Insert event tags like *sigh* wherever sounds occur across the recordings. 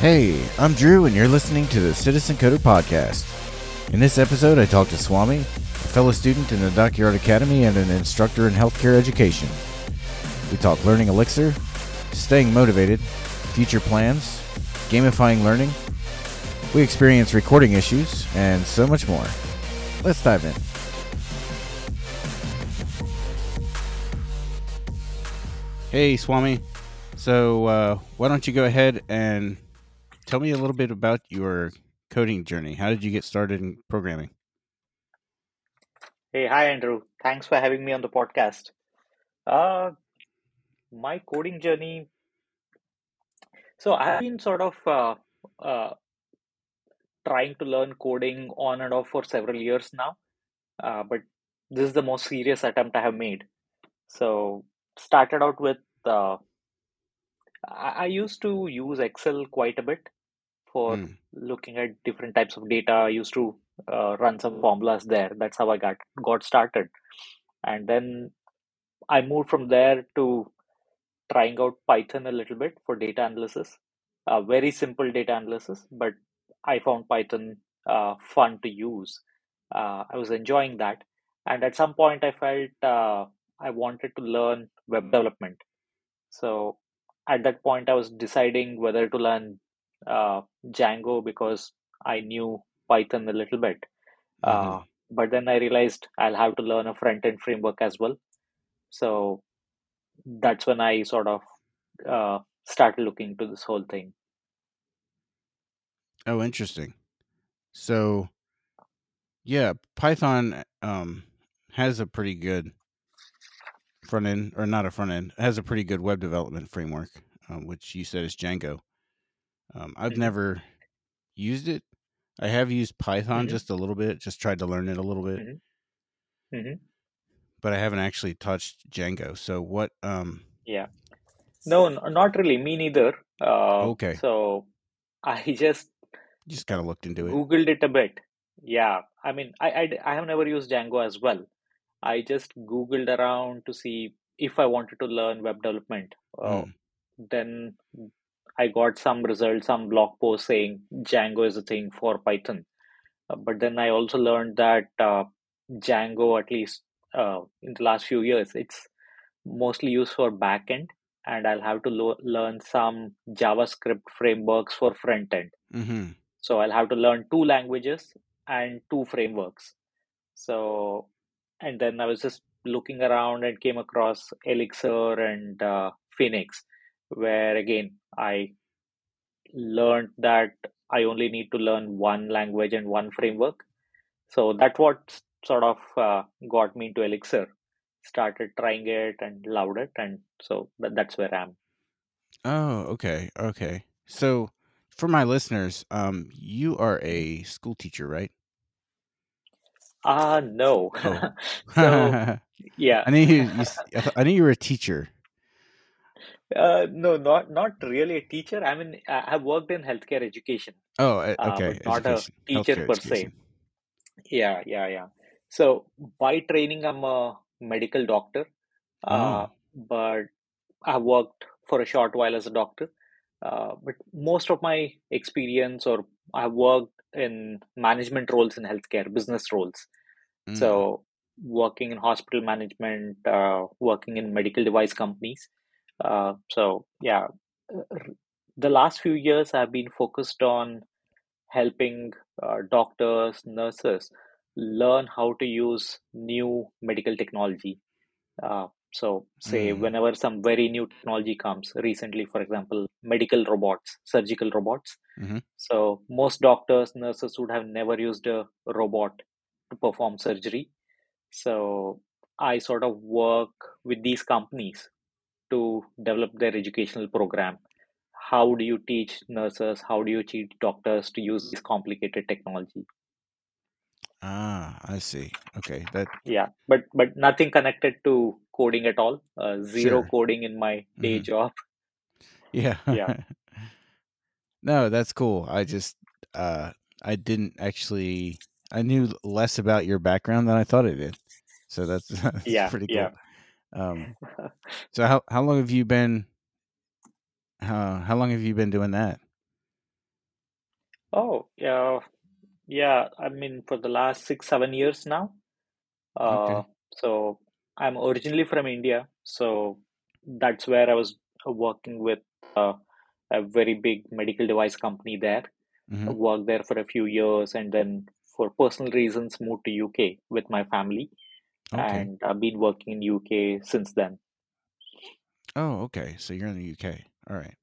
Hey, I'm Drew, and you're listening to the Citizen Coder Podcast. In this episode, I talk to Swamy, a fellow student in the Dockyard Academy and an instructor in healthcare education. We talk learning elixir, staying motivated, future plans, gamifying learning. We experience recording issues, and so much more. Let's dive in. Hey, Swamy. So, uh, why don't you go ahead and tell me a little bit about your coding journey? How did you get started in programming? Hey, hi Andrew. Thanks for having me on the podcast. Uh, my coding journey. So I've been sort of uh, uh, trying to learn coding on and off for several years now, uh, but this is the most serious attempt I have made. So started out with uh, I, I used to use Excel quite a bit for Mm. looking at different types of data. I used to uh, run some formulas there. That's how I got got started, and then I moved from there to trying out Python a little bit for data analysis. Uh, very simple data analysis, but I found Python uh, fun to use. Uh, I was enjoying that, and at some point, I felt uh, I wanted to learn web development. So at that point, I was deciding whether to learn uh, Django because I knew Python a little bit. hmm Uh, but then I realized I'll have to learn a front end framework as well. So that's when I sort of uh, started looking into this whole thing. Oh, interesting. So, yeah, Python um, has a pretty good front end, or not a front end, has a pretty good web development framework, um, which you said is Django. Um, I've hmm never used it. I have used Python hmm just a little bit, just tried to learn it a little bit, hmm hmm but I haven't actually touched Django. So, what? Um, Yeah. No, not really. Me neither. Uh, okay, so *laughs* I just just kind of looked into it. Googled it a bit. Yeah. I mean, I I have never used Django as well. I just Googled around to see if I wanted to learn web development. Mm. then I got some results, some blog posts saying Django is a thing for Python. Uh, but then I also learned that uh, Django, at least uh, in the last few years, it's mostly used for backend, and I'll have to lo- learn some JavaScript frameworks for front end. hmm So I'll have to learn two languages and two frameworks. So, and then I was just looking around and came across Elixir and uh, Phoenix, where again I learned that I only need to learn one language and one framework. So that's what sort of uh, got me into Elixir. Started trying it and loved it, and so that, that's where I am. Oh, okay, okay. So, for my listeners, um, you are a school teacher, right? Ah, no. Oh, *laughs* So *laughs* I knew you. you *laughs* s- I, thought, I knew you were a teacher. Uh, no, not not really a teacher. I mean, I have worked in healthcare education, Oh, e- uh, okay. but not a Education, teacher healthcare per se. education. Yeah, yeah, yeah. So by training, I'm a medical doctor, uh, Oh, but I worked for a short while as a doctor. Uh, but most of my experience, or I have worked in management roles in healthcare, business roles. mm, So working in hospital management, uh, working in medical device companies. Uh, so yeah, the last few years I've been focused on helping uh, doctors, nurses learn how to use new medical technology. Uh, so, say, mm, whenever some very new technology comes, recently, for example, medical robots, surgical robots. hmm So, most doctors, nurses would have never used a robot to perform surgery. So, I sort of work with these companies to develop their educational program. How do you teach nurses? How do you teach doctors to use this complicated technology? Ah, I see. Okay, that Yeah, but but nothing connected to coding at all. Uh, zero sure. coding in my day hmm job. Yeah. *laughs* Yeah. *laughs* no, that's cool. I just uh I didn't actually I knew less about your background than I thought I did. So that's *laughs* that's Yeah, pretty yeah. Um *laughs* so how how long have you been how how long have you been doing that? Oh, yeah, yeah. I mean, for the last six, seven years now. Uh, Okay. so I'm originally from India, so that's where I was working with uh, a very big medical device company there. Mm-hmm. worked there for a few years, and then for personal reasons moved to UK with my family, Okay. and I've been working in UK since then. Oh, okay. So you're in the UK. All right.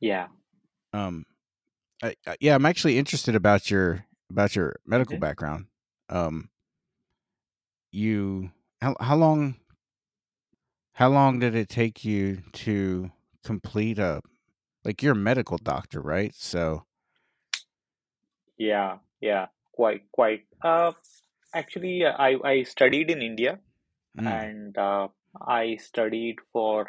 Yeah. Um, I, I, yeah, I'm actually interested about your about your medical hmm background. Um, you how how long how long did it take you to complete a like you're a medical doctor, right? So, Yeah, yeah, quite, quite. Uh, actually, I I studied in India, mm, and uh, I studied for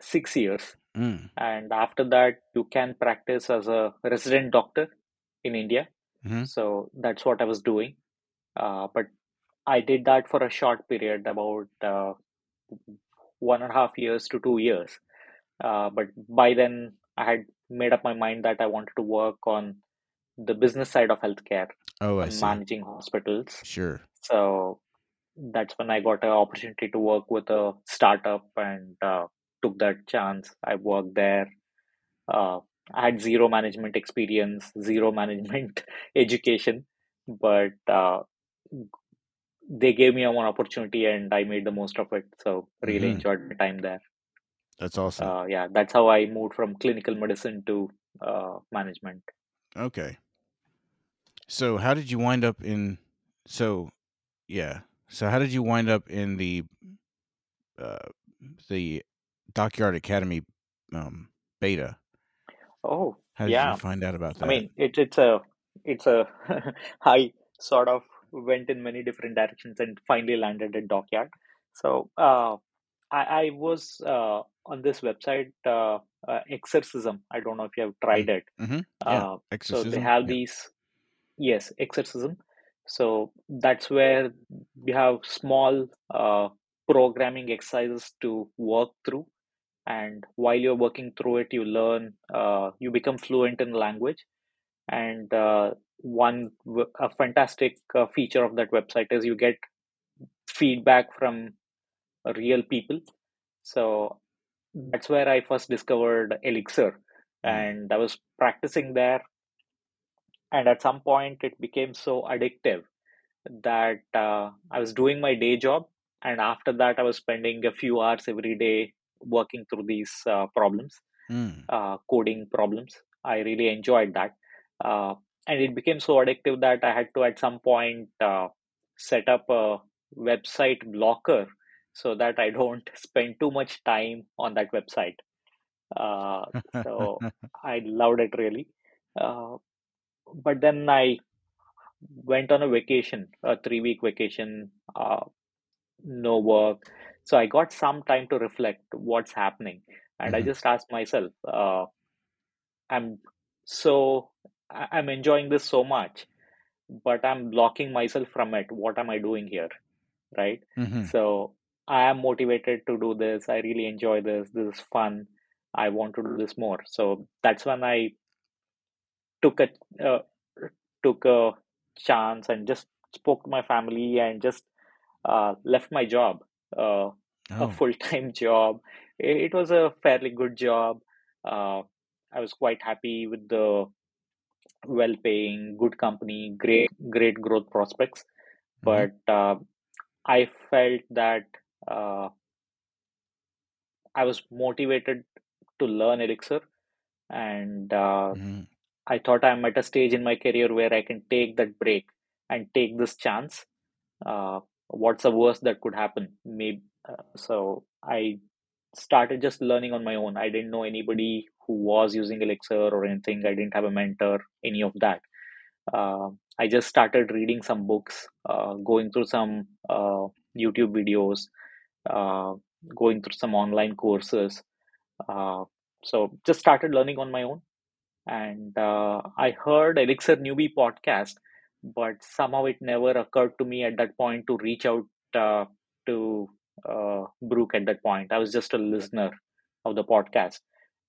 six years. mm, And after that, you can practice as a resident doctor in India. mm-hmm, So that's what I was doing. Uh, but I did that for a short period, about uh, one and a half years to two years. Uh, but by then, I had made up my mind that I wanted to work on the business side of healthcare, oh, I see. managing hospitals. Sure. So that's when I got an opportunity to work with a startup and uh, took that chance. I worked there. Uh, I had zero management experience, zero *laughs* management education, but uh, they gave me one opportunity and I made the most of it. So really Mm-hmm. enjoyed my time there. That's awesome. Uh, yeah, that's how I moved from clinical medicine to uh, management. Okay. So, how did you wind up in? So, yeah. So, how did you wind up in the uh, the Dockyard Academy um, beta? Oh, How did you yeah. find out about that? I mean, it, it's a it's a *laughs* I sort of went in many different directions and finally landed at Dockyard. So uh, I, I was uh, on this website, uh, uh, Exercism. I don't know if you have tried it. Mm-hmm. Yeah. Uh, so they have Yeah. these, yes, Exercism. So that's where we have small uh, programming exercises to work through. And while you're working through it, you learn, uh, you become fluent in the language and uh, one a fantastic uh, feature of that website is you get feedback from real people so that's where i first discovered elixir Mm. and i was practicing there and at some point it became so addictive that uh, i was doing my day job and after that i was spending a few hours every day working through these uh, problems Mm. uh, coding problems. I really enjoyed that. Uh, and it became so addictive that I had to, at some point, uh, set up a website blocker so that I don't *laughs* spend too much time on that website. Uh, so *laughs* I loved it really. Uh, but then I went on a vacation, a three week vacation, uh, no work. So I got some time to reflect what's happening. And I hmm just asked myself, uh, I'm so I- I'm enjoying this so much, but I'm blocking myself from it. What am I doing here? Right? hmm So I am motivated to do this. I really enjoy this. This is fun. I want to do this more. So that's when I took a uh, took a chance and just spoke to my family and just uh, left my job, uh, a Oh. full time *laughs* job. It, it was a fairly good job. Uh, I was quite happy with the well-paying, good company, great great growth prospects. hmm But uh, I felt that uh, I was motivated to learn Elixir, and uh, hmm I thought I'm at a stage in my career where I can take that break and take this chance. Uh, what's the worst that could happen? Maybe uh, so. I started just learning on my own. I didn't know anybody who was using Elixir or anything. I didn't have a mentor, any of that. uh, I just started reading some books, uh, going through some uh, YouTube videos, uh, going through some online courses. So just started learning on my own. And uh, I heard Elixir Newbie podcast, but somehow it never occurred to me at that point to reach out uh, to uh, Brooke at that point. I was just a listener of the podcast.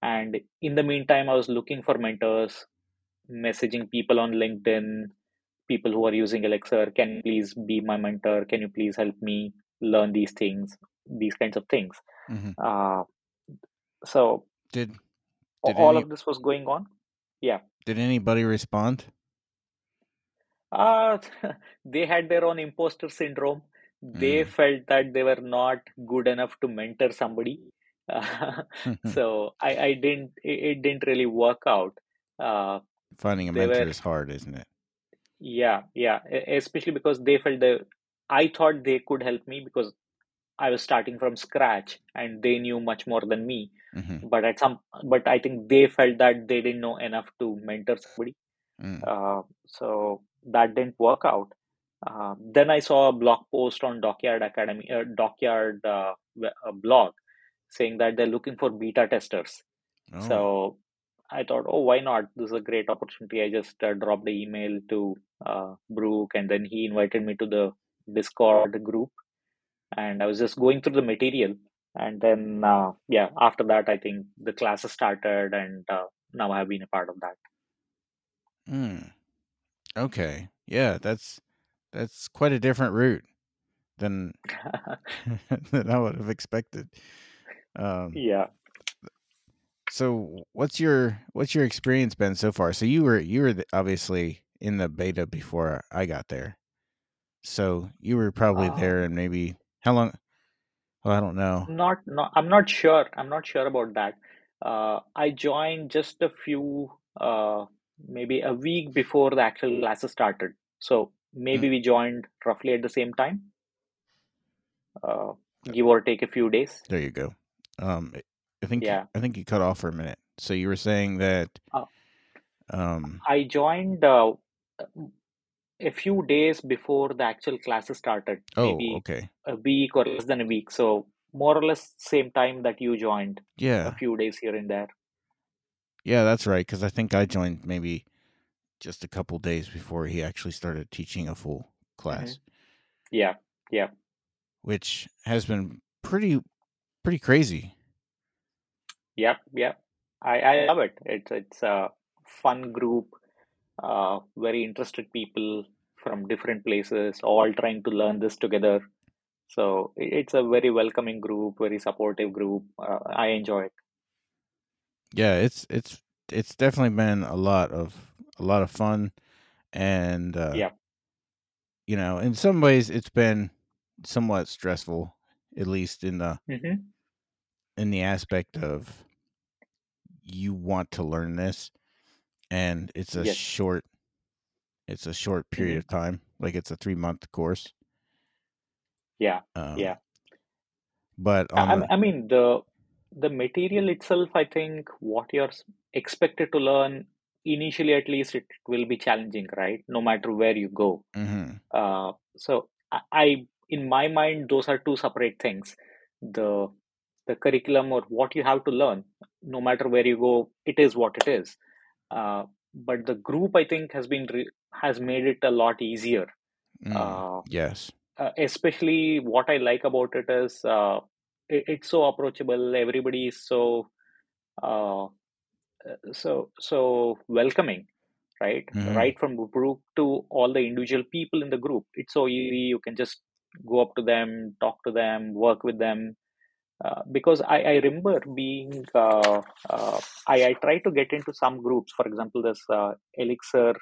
And in the meantime, I was looking for mentors, messaging people on LinkedIn, people who are using Elixir. Can you please be my mentor? Can you please help me learn these things? These kinds of things. hmm Uh, so Did did all any of this was going on. Yeah. did anybody respond? Uh, *laughs* they had their own imposter syndrome. They Mm. felt that they were not good enough to mentor somebody. Uh, *laughs* *laughs* so I, I didn't, it, it didn't really work out. Uh, Finding a mentor were, is hard, isn't it? yeah, yeah, especially because they felt that I thought they could help me because I was starting from scratch and they knew much more than me. hmm But at some, but I think they felt that they didn't know enough to mentor somebody. Mm. Uh, so that didn't work out. Uh, then I saw a blog post on Dockyard Academy, uh, Dockyard uh, uh, blog, saying that they're looking for beta testers. Oh, So I thought, oh, why not? This is a great opportunity. I just uh, dropped the email to uh, Brooke, and then he invited me to the Discord group, and I was just going through the material. And then, uh, yeah, after that, I think the classes started, and uh, now I've been a part of that. mm. okay. Yeah, that's that's quite a different route than *laughs* *laughs* than I would have expected. Um, Yeah. so what's your what's your experience been so far? So you were you were obviously in the beta before I got there. So you were probably Uh, there and maybe how long? Well, I don't know. Not, not, I'm not sure. I'm not sure about that. Uh, I joined just a few, uh, maybe a week before the actual classes started. So maybe Mm, we joined roughly at the same time, uh, give or take a few days. there you go. Um, I- I think Yeah. I think you cut off for a minute. So you were saying that Uh, um, I joined uh, a few days before the actual classes started, oh, maybe okay. a week or less than a week. So more or less same time that you joined, Yeah. a few days here and there. Yeah, that's right cuz I think I joined maybe just a couple days before he actually started teaching a full hmm class, Yeah. Yeah. which has been pretty pretty crazy. Yep, yep. I, I love it. It's it's a fun group, uh, very interested people from different places, all trying to learn this together. So it's a very welcoming group, very supportive group. Uh, I enjoy it. Yeah, it's it's it's definitely been a lot of a lot of fun and uh Yeah. you know, in some ways it's been somewhat stressful at least in the hmm in the aspect of you want to learn this and it's a Yes. short it's a short period hmm of time like it's a 3 month course Yeah, um yeah. but I, the I mean the the material itself, I think what you're expected to learn initially, at least it will be challenging, right? No matter where you go. mhm Uh, so I, I, in my mind, those are two separate things. The the curriculum or what you have to learn, no matter where you go, it is what it is. Uh, but the group, I think, has been re- has made it a lot easier. mm, Uh, yes uh, especially what I like about it is uh, it, it's so approachable. Everybody is so uh, so so welcoming, right? mhm Right from group to all the individual people in the group. It's so easy. You can just go up to them, talk to them, work with them. Uh, because I, I remember being uh, uh, I, I try to get into some groups. For example, this uh, Elixir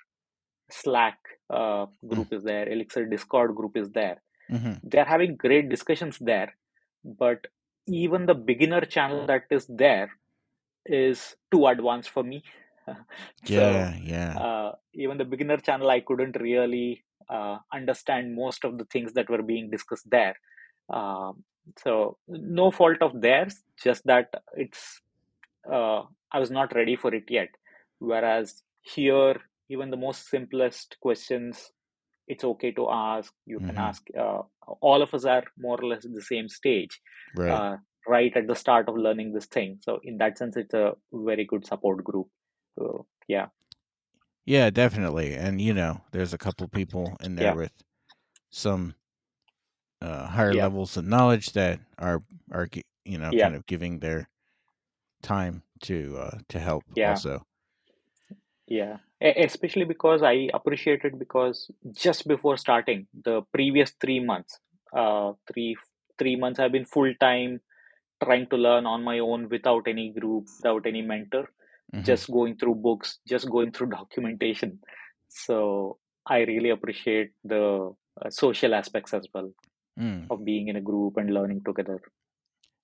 Slack uh, mm, group is there. Elixir Discord group is there. mhm They're having great discussions there, but even the beginner channel that is there is too advanced for me. *laughs* so yeah yeah uh, even the beginner channel, I couldn't really uh, understand most of the things that were being discussed there. Um, so no fault of theirs, just that it's uh, I was not ready for it yet. Whereas here, even the most simplest questions, it's okay to ask. You can mhm ask. Uh, all of us are more or less at the same stage, right uh, right at the start of learning this thing. So in that sense, it's a very good support group. So yeah, yeah definitely and you know there's a couple people in there yeah, with some uh, higher yeah, levels of knowledge that are are you know yeah, kind of giving their time to uh, to help yeah, also. Yeah, especially because I appreciate it because just before starting the previous three months, uh, three three months I've been full time trying to learn on my own without any group, without any mentor, hmm just going through books, just going through *laughs* documentation. So I really appreciate the uh, social aspects as well Mm. of being in a group and learning together.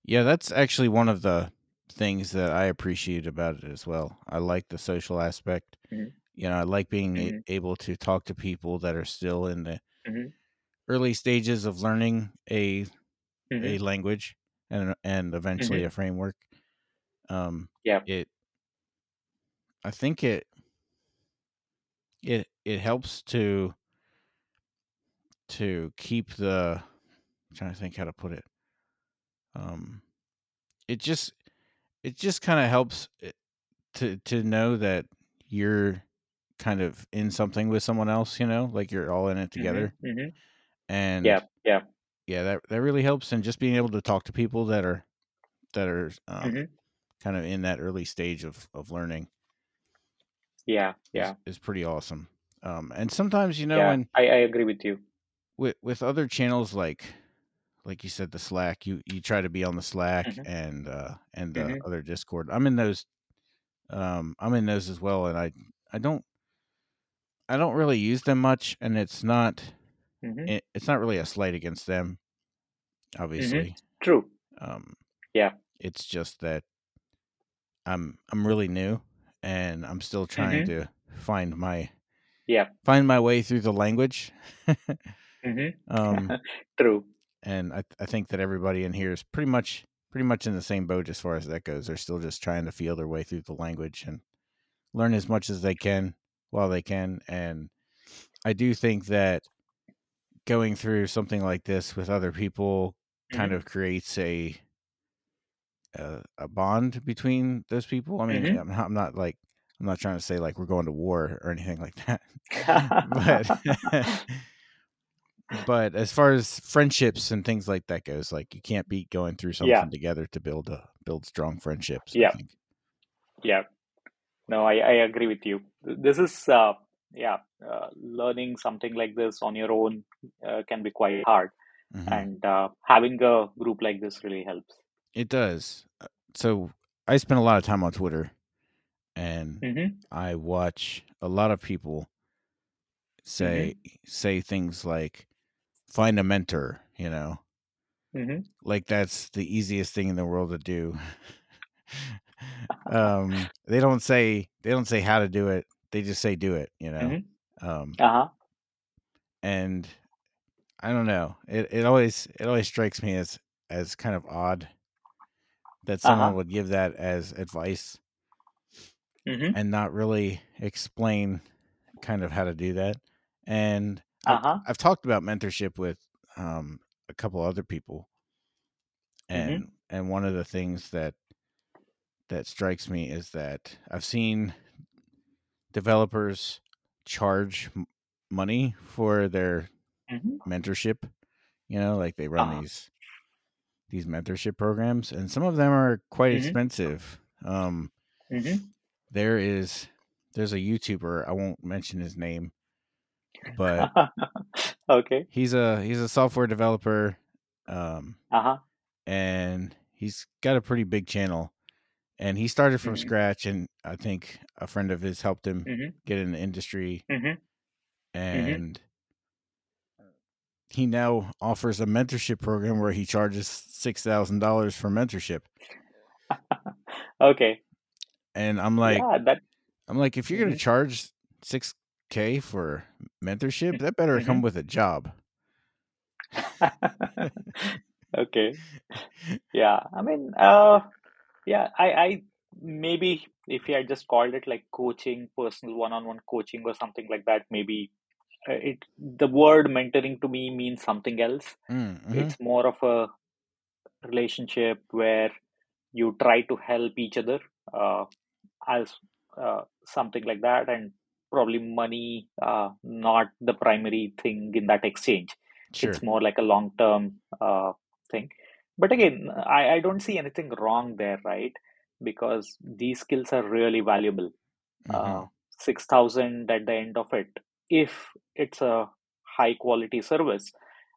Yeah, that's actually one of the things that I appreciate about it as well. I like the social aspect. hmm You know, I like being a- hmm able to talk to people that are still in the hmm early stages of learning a hmm a language and and eventually hmm a framework. Um, Yeah. it I think it it it helps to to keep the I'm trying to think how to put it. Um, it just it just kind of helps to to know that you're kind of in something with someone else, you know, like you're all in it hmm together. hmm And Yeah. Yeah. yeah, that that really helps and just being able to talk to people that are that are um hmm kind of in that early stage of of learning Yeah. is Yeah. is pretty awesome. Um and sometimes, you know, Yeah. when I, I agree with you. with with other channels like like you said the Slack, you you try to be on the Slack hmm and uh and the hmm other Discord. I'm in those um I'm in those as well and I I don't I don't really use them much and it's not hmm it, it's not really a slight against them hmm obviously. True. Um Yeah. it's just that I'm I'm really new and I'm still trying hmm to find my Yeah. find my way through the language. *laughs* hmm um *laughs* True. And I I think that everybody in here is pretty much pretty much in the same boat as far as that goes. They're still just trying to feel their way through the language and learn as much as they can while they can. And I do think that going through something like this with other people kind hmm of creates a a, a bond between those people. I mean, hmm I'm not, I'm not like I'm not trying to say like we're going to war or anything like that, *laughs* but *laughs* *laughs* but as far as friendships and things like that goes, like you can't beat going through Yeah. something together to build a build strong friendships. I Yeah. think. Yeah. No, I, I agree with you. This is, uh, yeah, uh, learning something like this on your own uh, can be quite hard. Mhm. And uh, having a group like this really helps. It does. Uh, So I spend a lot of time on Twitter, and hmm I watch a lot of people say say things like find a mentor. You know, hmm like that's the easiest thing in the world to do. *laughs* um, they don't say they don't say how to do it. They just say do it. You know, hmm um, Uh-huh. and I don't know. It it always it always strikes me as as kind of odd that someone Uh-huh. would give that as advice hmm and not really explain kind of how to do that. And Uh-huh. I've talked about mentorship with um, a couple other people, hmm and and one of the things that that strikes me is that I've seen developers charge m- money for their hmm mentorship. You know, like they run Uh-huh. these these mentorship programs, and some of them are quite hmm expensive. Um, hmm there is there's a YouTuber I won't mention his name, but *laughs* Okay. he's a he's a software developer, um, Uh-huh. and he's got a pretty big channel. And he started from hmm scratch, and I think a friend of his helped him hmm get in the industry, hmm hmm and he now offers a mentorship program where he charges six thousand dollars for mentorship. *laughs* Okay. And I'm like, Yeah, that. I'm like, if you're gonna hmm charge six k for mentorship, that better hmm come with a job. *laughs* Okay. *laughs* Yeah. I mean, uh, yeah, I, I maybe if you had just called it like coaching, personal one-on-one coaching or something like that, maybe uh, it the word mentoring to me means something else. Mm, hmm It's more of a relationship where you try to help each other, uh, as uh, something like that, and probably money, uh, not the primary thing in that exchange. Sure. It's more like a long-term uh, thing. But again, I, I don't see anything wrong there, right? Because these skills are really valuable. hmm Uh, 6000 at the end of it if it's a high quality service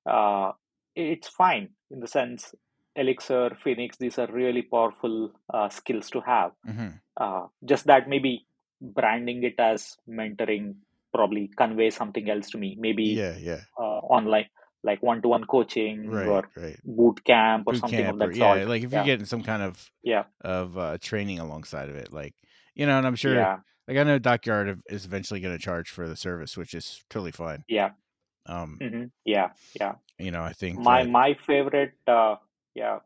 uh, it's fine in the sense elixir phoenix these are really powerful uh, skills to have hmm uh, just that maybe branding it as mentoring probably convey something else to me. Maybe Yeah, yeah. uh, online like one-to-one coaching Right, or right. boot camp or Boot something of camp or that yeah, like if you're getting some kind of yeah. of uh training alongside of it, like you know, and I'm sure yeah. like I know Dockyard is eventually going to charge for the service, which is totally fine. yeah. Um, hmm yeah yeah. you know, I think my that my favorite uh, yeah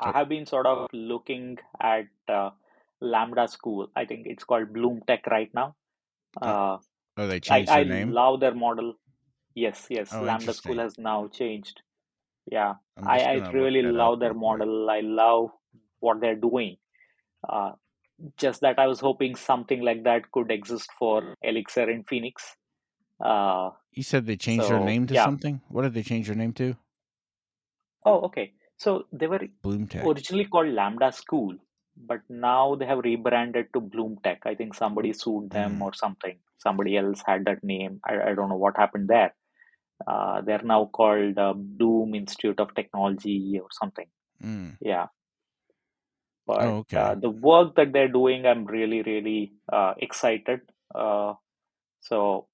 i oh, have been sort of looking at uh, lambda school. I think it's called bloom tech right now. Uh, uh, oh, they changed i their name. love their model. Yes yes Oh, lambda school has now changed. Yeah i i really love their model. I love what they're doing. Uh, just that i was hoping something like that could exist for elixir in phoenix. Uh, You said they changed their name to yeah. something. What did they change their name to? oh okay. So they were Bloom Tech. originally called Lambda School, but now they have rebranded to Bloom Tech. I think somebody sued them Mm, or something. Somebody else had that name. I, I don't know what happened there. Uh, they're now called uh, Bloom Institute of Technology or something. mm. Yeah, Oh, but okay. uh, the work that they're doing, I'm really, really uh, excited. Uh, so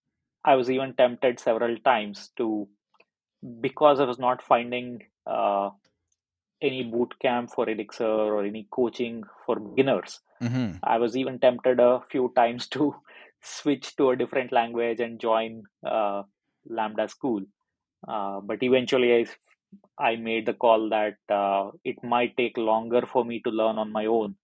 I was even tempted several times to, because I was not finding uh, any boot camp for Elixir or any coaching for beginners. hmm I was even tempted a few times to *laughs* switch to a different language and join uh, Lambda School. Uh, but eventually, I, I made the call that uh, it might take longer for me to learn on my own,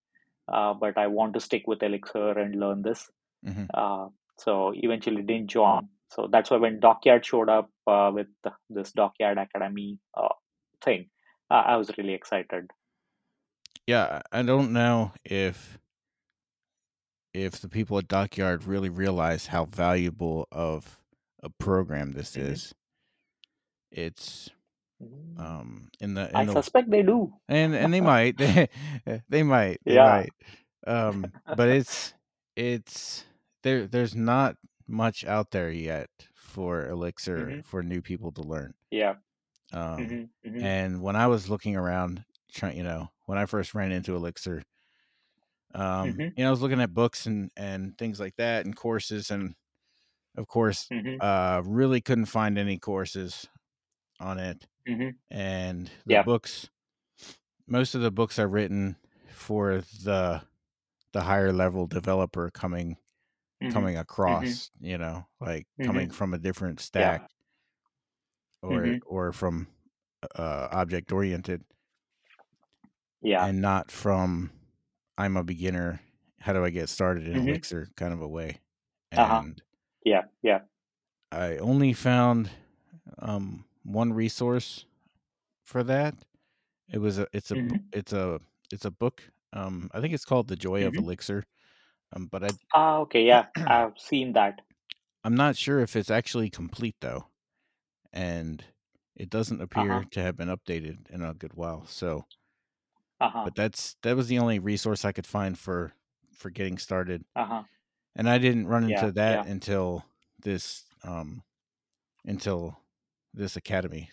uh, but I want to stick with Elixir and learn this. hmm Uh, so eventually, didn't join. So that's why when Dockyard showed up uh, with this Dockyard Academy uh, thing, uh, I was really excited. Yeah, I I don't know if if the people at Dockyard really realize how valuable of a program this hmm is. It's Mm, um in the I the suspect they do. and and they might they, *laughs* they might they Yeah. might um but it's it's there there's not much out there yet for elixir hmm for new people to learn Yeah. Um hmm hmm and when i was looking around trying you know when i first ran into elixir um hmm you know i was looking at books and and things like that and courses and of course hmm uh really couldn't find any courses on it hmm and the Yeah. books most of the books are written for the the higher level developer coming hmm coming across you know like coming from a different Yeah. Or hmm or from uh object oriented Yeah. and not from i'm a beginner how do i get started in hmm elixir kind of a way Uh-huh. and Yeah. Yeah. i only found um one resource for that it was a it's a hmm it's a it's a book um i think it's called the joy of hmm elixir um but i Ah, okay. Yeah. *clears throat* I've seen that. i'm not sure if it's actually complete though and it doesn't appear Uh-huh. to have been updated in a good while so Uh-huh. but that's that was the only resource i could find for for getting started Uh-huh. and i didn't run Yeah. into that Yeah. until this um until this academy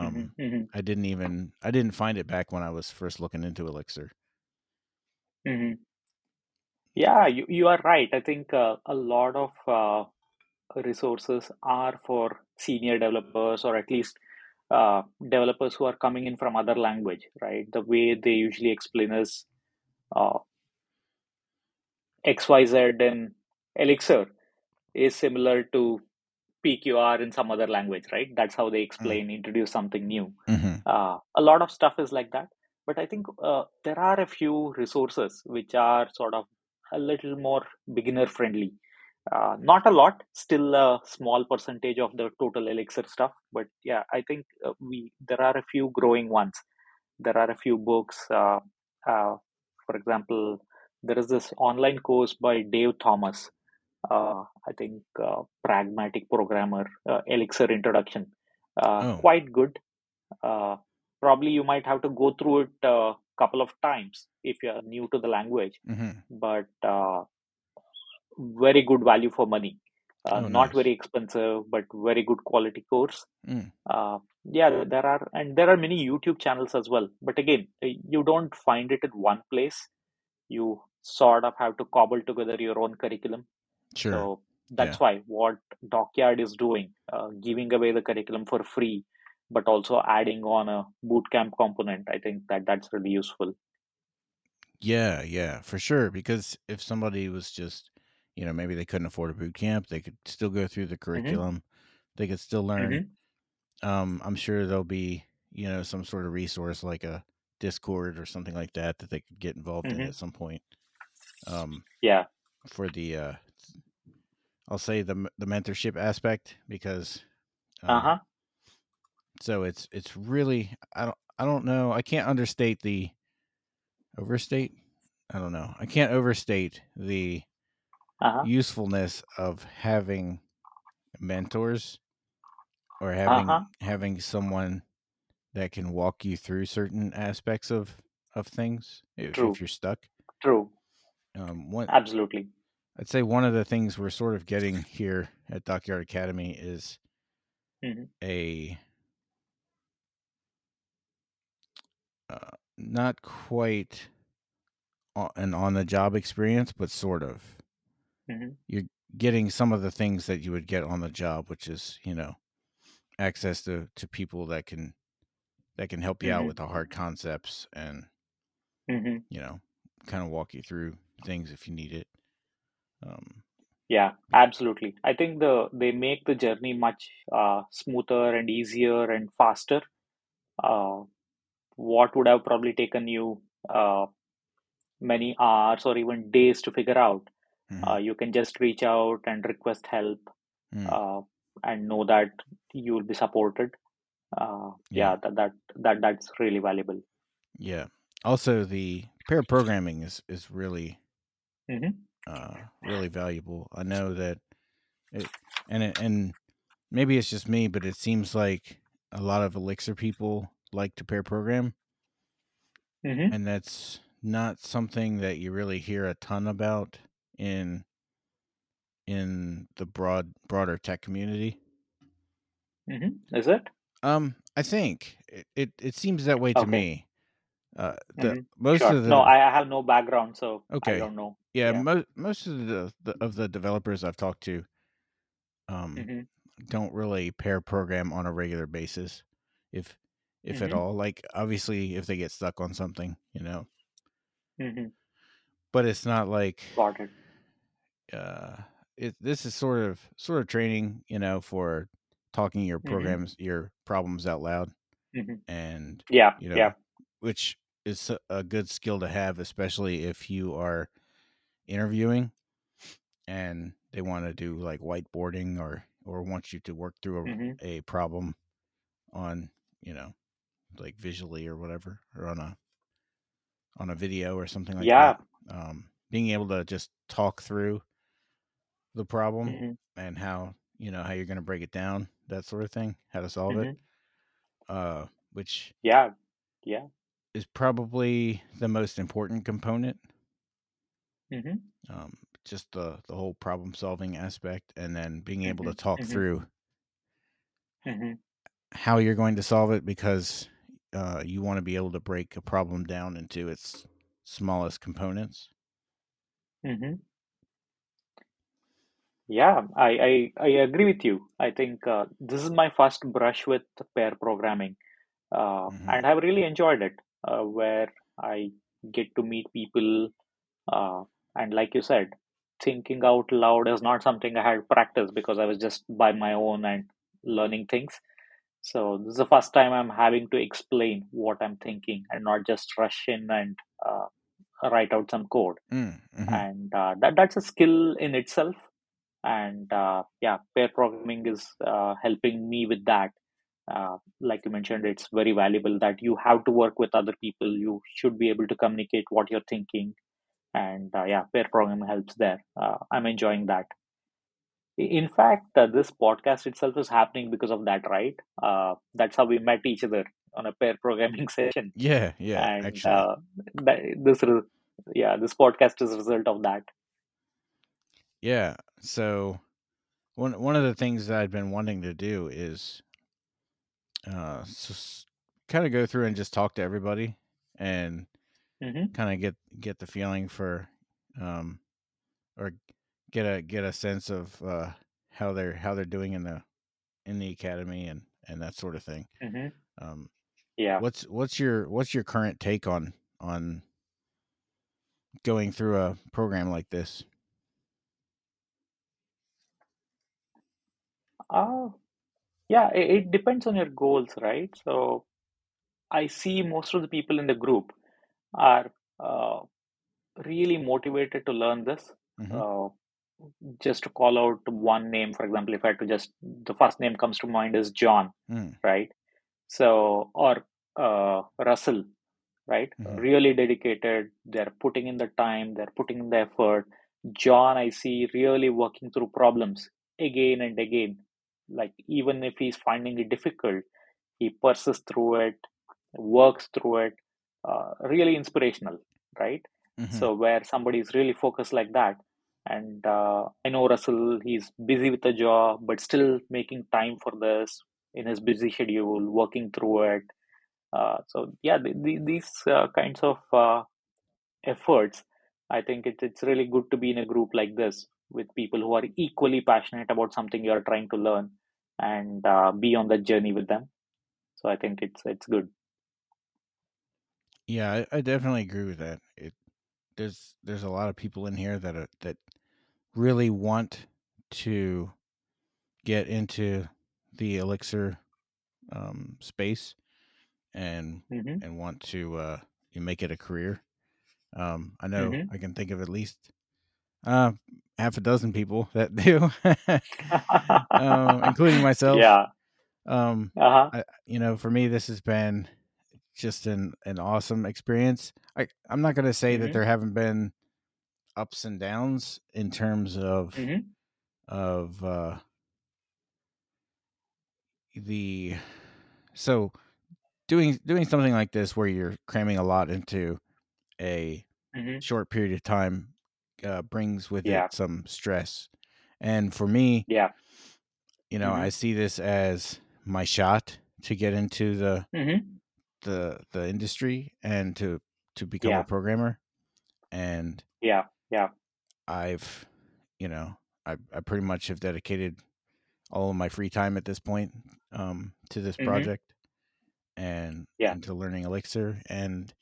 hmm um hmm i didn't even i didn't find it back when i was first looking into elixir hmm Yeah. You you are right. I think uh, a lot of uh, resources are for senior developers or at least uh, developers who are coming in from other language, right? The way they usually explain is uh, XYZ in Elixir is similar to PQR in some other language, right? That's how they Mm. explain, introduce something new. hmm Uh, a lot of stuff is like that. But I think uh, there are a few resources which are sort of a little more beginner friendly. Uh, not a lot, still a small percentage of the total Elixir stuff. But yeah, I think uh, we there are a few growing ones. There are a few books. Uh, uh, for example, there is this online course by Dave Thomas. Uh, I think uh, Pragmatic Programmer, uh, Elixir Introduction. Uh, oh quite good. Uh, probably you might have to go through it a couple of times if you're new to the language, hmm but uh, very good value for money. Uh, Oh, not nice. very expensive, but very good quality course. Mm. Uh, yeah, there are, and there are many YouTube channels as well. But again, uh, you don't find it in one place. You sort of have to cobble together your own curriculum. Sure. So that's Yeah. why what Dockyard is doing, uh, giving away the curriculum for free, but also adding on a bootcamp component. I think that that's really useful. Yeah, yeah, for sure. Because if somebody was just, you know, maybe they couldn't afford a boot camp, they could still go through the Mm-hmm. curriculum. They could still learn. Mhm. Um, I'm sure there'll be, you know, some sort of resource like a Discord or something like that that they could get involved in Mhm. at some point. Um, Yeah. for the, uh, I'll say the the mentorship aspect because, um, Uh huh. so it's it's really I don't I don't know I can't understate the overstate I don't know I can't overstate the Uh huh. usefulness of having mentors or having Uh-huh. having someone that can walk you through certain aspects of of things if, True. if you're stuck True. um one Absolutely. i'd say one of the things we're sort of getting here at dockyard academy is Mhm. a uh, not quite an on the job experience but sort of Mhm. you're getting some of the things that you would get on the job which is you know access to to people that can that can help you out Mhm. with the hard concepts and Mhm. you know kind of walk you through things if you need it um Yeah, absolutely. I think the they make the journey much uh, smoother and easier and faster. Uh, what would have probably taken you uh, many hours or even days to figure out, mhm, uh, you can just reach out and request help mm, uh, and know that you will be supported. Uh, yeah. yeah, that that that that's really valuable. yeah. Also the pair programming is is really hmm uh really valuable. I know that it and it, and maybe it's just me but it seems like a lot of elixir people like to pair program hmm and that's not something that you really hear a ton about in in the broad broader tech community hmm Is it? um i think it it, it seems that way to Okay. me uh the hmm most Sure. of the No, I, have no background, so okay. I don't know. yeah, Yeah. mo- most of the, the of the developers i've talked to um hmm don't really pair program on a regular basis if if at hmm all like obviously if they get stuck on something you know hmm but it's not like Got. Uh it this is sort of sort of training you know for talking your hmm programs your problems out loud hmm and Yeah. you know Yeah. which is a- good skill to have especially if you are interviewing and they want to do like whiteboarding or or want you to work through a, a problem on you know like visually or whatever or on a on a video or something like Yeah. that um being able to just talk through the problem hmm and how you know how you're going to break it down that sort of thing how to solve hmm it uh which Yeah. Yeah. is probably the most important component. Hmm um just the the whole problem solving aspect and then being able hmm to talk hmm through hmm how you're going to solve it because uh, you want to be able to break a problem down into its smallest components. hmm Yeah, I, I, I agree with you. I think uh, this is my first brush with pair programming, uh, hmm and I've really enjoyed it, uh, where I get to meet people, uh, and like you said, thinking out loud is not something I had practiced because I was just by my own and learning things. So this is the first time I'm having to explain what I'm thinking and not just rush in and uh, write out some code. Mm-hmm. And uh, that that's a skill in itself. And uh, yeah, pair programming is uh, helping me with that. Uh, like you mentioned, it's very valuable that you have to work with other people. You should be able to communicate what you're thinking. And uh, yeah, pair programming helps there. Uh, I'm enjoying that. In fact, uh, this podcast itself is happening because of that, right? Uh, that's how we met each other on a pair programming *laughs* session, Yeah, yeah, and actually. uh, that, this, yeah, this podcast is a result of that. Yeah. So one one of the things that I've been wanting to do is uh kind of go through and just talk to everybody and Mm-hmm. kind of get get the feeling for um or get a get a sense of uh how they're how they're doing in the in the academy and and that sort of thing. Mm-hmm. Um Yeah. what's what's your what's your current take on on going through a program like this? Uh, yeah, it, it depends on your goals, right? So I see most of the people in the group are uh, really motivated to learn this. hmm Uh, just to call out one name, for example, if I had to just, the first name comes to mind is John, Mm, right? So, or uh, Russell, right? hmm Really dedicated. They're putting in the time, they're putting in the effort. John, I see really working through problems again and again. Like, even if he's finding it difficult, he persists through it, works through it. Uh, really inspirational, right? hmm So, where somebody is really focused like that. And uh, I know Russell, he's busy with the job, but still making time for this in his busy schedule, working through it uh, so yeah, the, the, these uh, kinds of uh, efforts, I think it, it's really good to be in a group like this with people who are equally passionate about something you are trying to learn and uh, be on that journey with them. So I think it's it's good. Yeah, I, I definitely agree with that. It there's there's a lot of people in here that are, that really want to get into the elixir um, space and hmm and want to uh, make it a career. Um, I know hmm I can think of at least uh, half a dozen people that *laughs* do, um, including *laughs* myself. yeah. Um, Uh-huh. I, you know, for me, this has been just an an awesome experience. I I'm not going to say that hmm there haven't been ups and downs in terms of hmm of uh, the so doing doing something like this where you're cramming a lot into a hmm short period of time uh, brings with Yeah. it some stress. And for me, Yeah. you know, hmm I see this as my shot to get into the hmm the the industry and to to become Yeah. a programmer. And Yeah. Yeah. I've, you know, I I pretty much have dedicated all of my free time at this point um, to this hmm project and Yeah. and to learning Elixir. And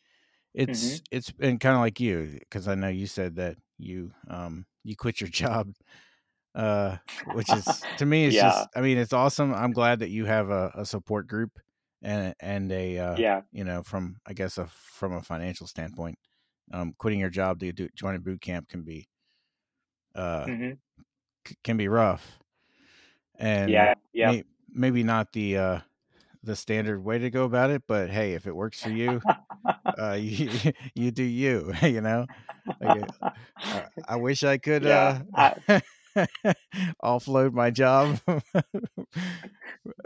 it's it's been kind of like you because I know you said that you um you quit your *laughs* job uh which is to me it's Yeah. just i mean it's awesome i'm glad that you have a, a support group and and a uh Yeah. you know from i guess a from a financial standpoint um quitting your job to do join a boot camp can be uh hmm c- can be rough and Yeah. Yeah. may, maybe not the uh the standard way to go about it but hey if it works for you *laughs* uh *laughs* you you do you *laughs* you know like uh, I, wish I could Yeah. uh I, offload my job.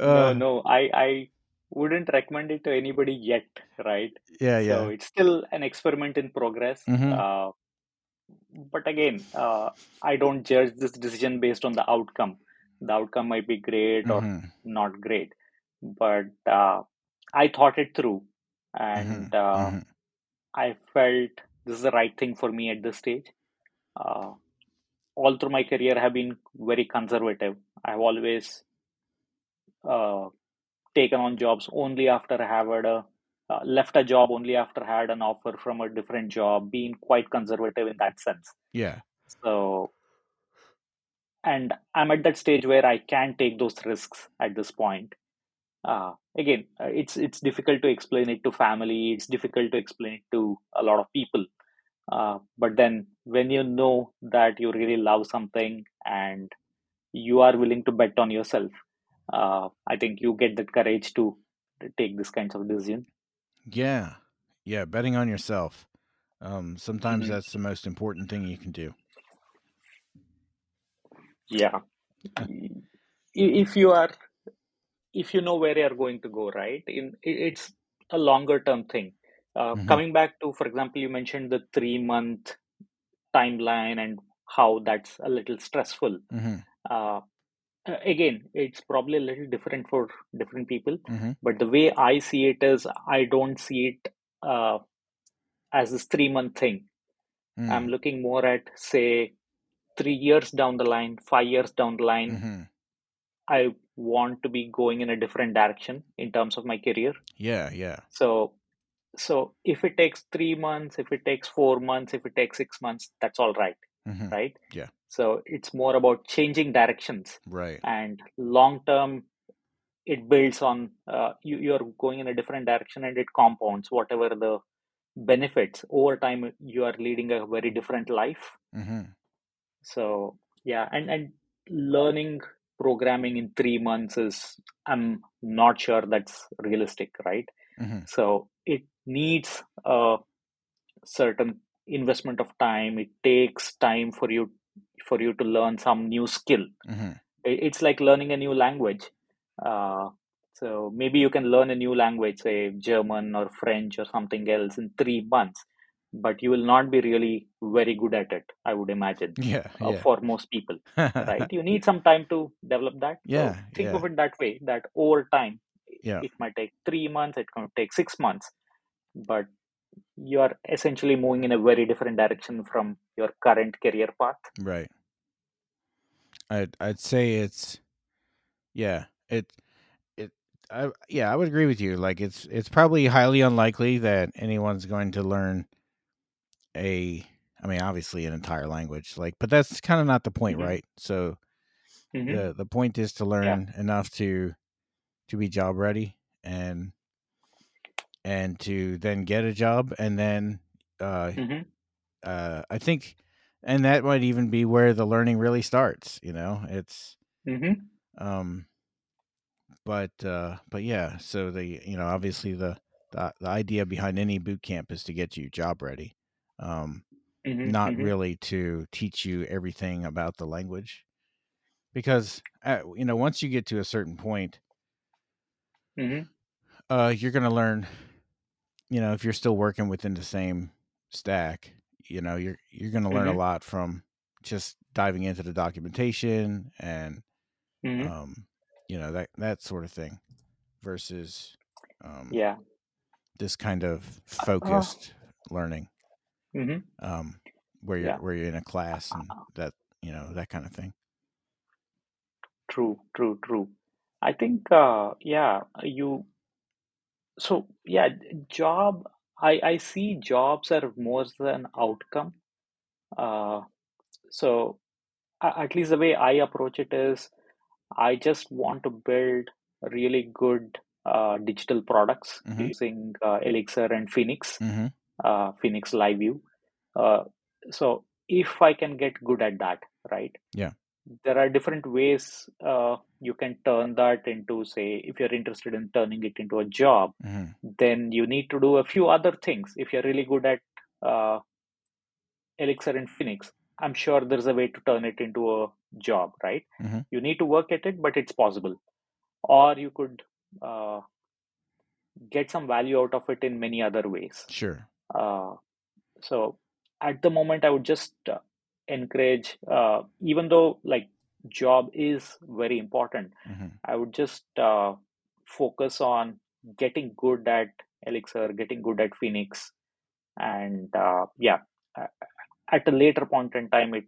No, uh no, I I wouldn't recommend it to anybody yet, right? yeah, So yeah. it's still an experiment in progress. Mhm. Uh, but again, uh, I don't judge this decision based on the outcome. The outcome might be great or Mhm. not great, but uh, I thought it through, and Mhm. uh, Mhm. I felt this is the right thing for me at this stage. Uh, all through my career, I have been very conservative. I've always uh, taken on jobs only after I have had a uh, left a job only after I had an offer from a different job, being quite conservative in that sense. Yeah. So, and I'm at that stage where I can take those risks at this point. Uh, again, uh, it's it's difficult to explain it to family. It's difficult to explain it to a lot of people. Uh, but then, when you know that you really love something and you are willing to bet on yourself, uh, I think you get that courage to take this kinds of decision. Yeah. Yeah, betting on yourself. Um sometimes Mhm. that's the most important thing you can do. Yeah. *laughs* If you are, if you know where you're going to go, right? In it's a longer term thing. Uh, mhm. coming back to, for example, you mentioned the three month timeline and how that's a little stressful. Mm-hmm. Uh, uh, again, it's probably a little different for different people, Mm-hmm. but the way I see it is, I don't see it uh, as this three month thing. Mm. I'm looking more at, say, three years down the line, five years down the line. Mm-hmm. I want to be going in a different direction in terms of my career. Yeah, yeah. So, so if it takes three months, if it takes four months, if it takes six months, that's all right, Mm-hmm. right? Yeah. So it's more about changing directions Right. and long term. It builds on uh, you. You're going in a different direction, and it compounds whatever the benefits over time. You are leading a very different life. Mm-hmm. So yeah, and and learning programming in three months is I'm not sure that's realistic, right? Mm-hmm. So it needs a certain investment of time. It takes time for you for you to learn some new skill. Mm-hmm. It's like learning a new language. Uh, so maybe you can learn a new language, say German or French or something else, in three months, but you will not be really very good at it. I would imagine *laughs* Yeah, uh, yeah. for most people, right? You need some time to develop that. So Yeah, think yeah. of it that way. That over time, Yeah. it might take three months, it can take six months, but you are essentially moving in a very different direction from your current career path. Right. I'd I'd say it's yeah, it it I yeah, I would agree with you. Like it's it's probably highly unlikely that anyone's going to learn a I mean, obviously an entire language. Like but that's kind of not the point, Mhm. right? So hmm the the point is to learn enough to to be job ready and and to then get a job and then uh hmm uh I think and that might even be where the learning really starts, you know. It's hmm um but uh but yeah so the you know obviously the the, the idea behind any boot camp is to get you job ready um hmm not hmm really to teach you everything about the language. Because uh, you know once you get to a certain point hmm uh you're going to learn you know if you're still working within the same stack you know you're you're going to learn a hmm lot from just diving into the documentation and hmm um you know that that sort of thing versus um Yeah. this kind of Uh, focused learning hmm um where you're Yeah. where you're in a class and that you know that kind of thing True, true, true. I think, uh, yeah, you, so yeah, job, I, I see jobs are more than outcome. Uh, so at least the way I approach it is I just want to build really good uh, digital products mm-hmm. using uh, Elixir and Phoenix, Mm-hmm. Uh, Phoenix Live View. Uh, so if I can get good at that, right? yeah there are different ways uh, you can turn that into say if you're interested in turning it into a job mm-hmm. then you need to do a few other things if you're really good at uh, elixir and phoenix i'm sure there's a way to turn it into a job right Mm-hmm. you need to work at it but it's possible or you could uh, get some value out of it in many other ways sure uh, so at the moment i would just uh, encourage uh, even though like job is very important mm-hmm. i would just uh, focus on getting good at elixir getting good at phoenix and uh, yeah at a later point in time it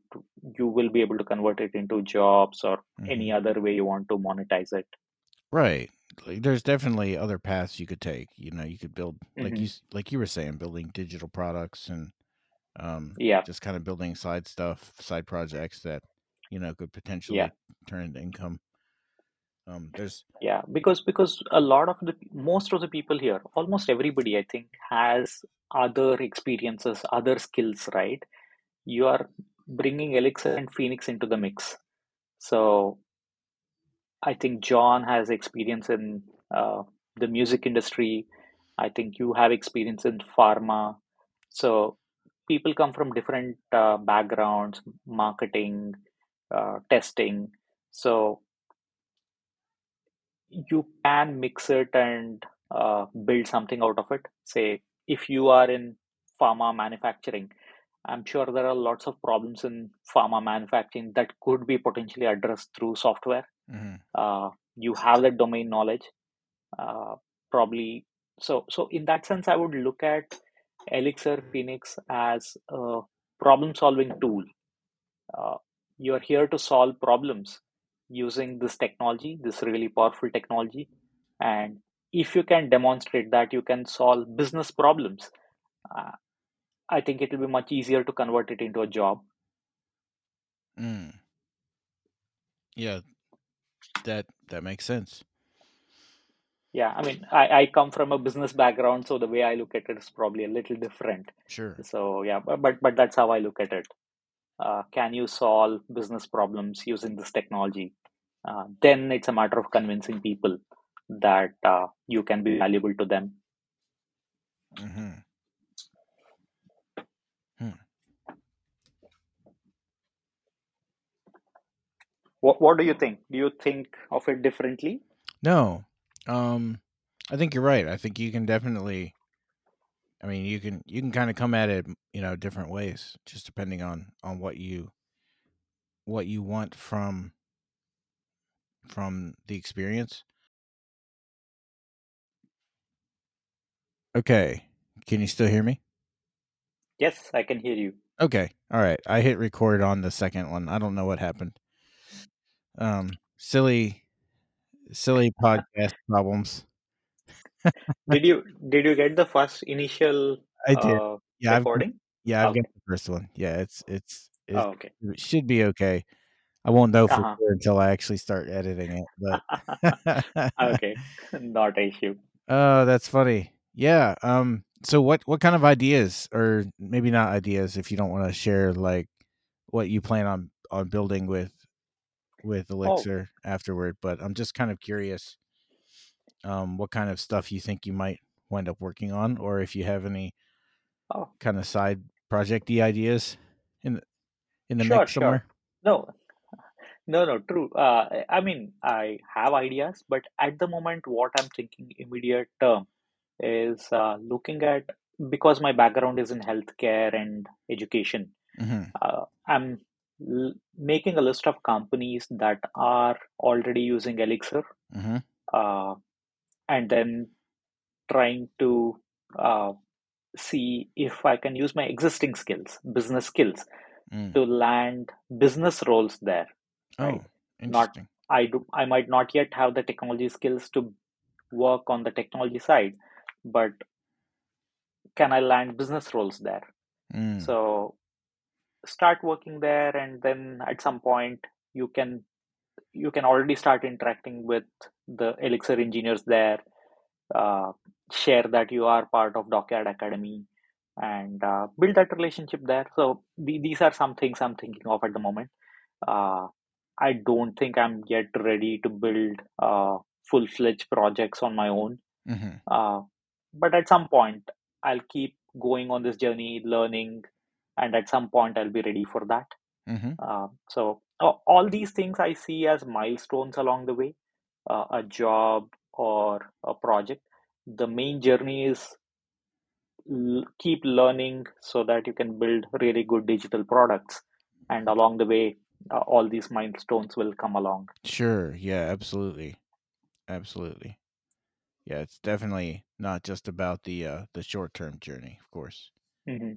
you will be able to convert it into jobs or Mm-hmm. any other way you want to monetize it right like, there's definitely other paths you could take you know you could build like hmm you like you were saying building digital products and um yeah just kind of building side stuff side projects that you know could yeah potentially turn into income um there's Yeah, because because a lot of the most of the people here, almost everybody, I think, has other experiences, other skills, right? You are bringing Elixir and Phoenix into the mix. So I think John has experience in uh, the music industry. I think you have experience in pharma. So people come from different uh, backgrounds, marketing, uh, testing. So you can mix it and uh, build something out of it. Say, if you are in pharma manufacturing, I'm sure there are lots of problems in pharma manufacturing that could be potentially addressed through software. Mhm. Uh, you have that domain knowledge, uh, probably. So, so in that sense, I would look at Elixir Phoenix as a problem-solving tool. Uh, you're here to solve problems using this technology, this really powerful technology, and if you can demonstrate that you can solve business problems, uh, I think it will be much easier to convert it into a job. Mm. Yeah, that that makes sense. Yeah, I mean, I, I come from a business background, so the way I look at it is probably a little different. Sure. So yeah, but but, but that's how I look at it. Uh, can you solve business problems using this technology? Uh, then it's a matter of convincing people that uh, you can be valuable to them. Mm-hmm. What what do you think? Do you think of it differently? No, um, I think you're right. I think you can definitely. I mean, you can you can kind of come at it, you know, different ways, just depending on on what you what you want from from the experience. Okay, can you still hear me? Yes, I can hear you. Okay, all right. I hit record on the second one. I don't know what happened. Um, silly, silly *laughs* podcast problems. Did you did you get the first initial I did. uh, Yeah, I've, recording? yeah, I've Okay. got the first one. Yeah, it's it's it, Oh, okay. it should be okay. I won't know for Uh-huh. sure until I actually start editing it. But *laughs* Okay, *laughs* not an issue. oh, that's funny. Yeah. Um. So what what kind of ideas, or maybe not ideas, if you don't want to share, like what you plan on on building with with Oh, Elixir afterward? But I'm just kind of curious. Um, what kind of stuff you think you might wind up working on, or if you have any oh, kind of side projecty ideas in the, in the sure, mix sure. somewhere? No, no, no, true. Uh, I mean, I have ideas, but at the moment, what I'm thinking immediate term is uh, looking at because my background is in healthcare and education. hmm Uh, I'm making a list of companies that are already using Elixir, hmm uh, and then trying to uh, see if I can use my existing skills, business skills, Mm. to land business roles there, right? Oh, Not interesting. I do I might not yet have the technology skills to work on the technology side, but can I land business roles there? Mm. So start working there, and then at some point you can you can already start interacting with the Elixir engineers there. Uh, share that you are part of Dockyard Academy and uh, build that relationship there. So the, these are some things I'm thinking of at the moment. Uh, I don't think I'm yet ready to build uh, full-fledged projects on my own. hmm Uh, but at some point, I'll keep going on this journey, learning, and at some point, I'll be ready for that. hmm Uh, so all these things I see as milestones along the way, uh, a job or a project. The main journey is l- keep learning so that you can build really good digital products, and along the way, uh, all these milestones will come along. Sure. Yeah. Absolutely. Absolutely. Yeah. It's definitely not just about the uh the short term journey, of course. hmm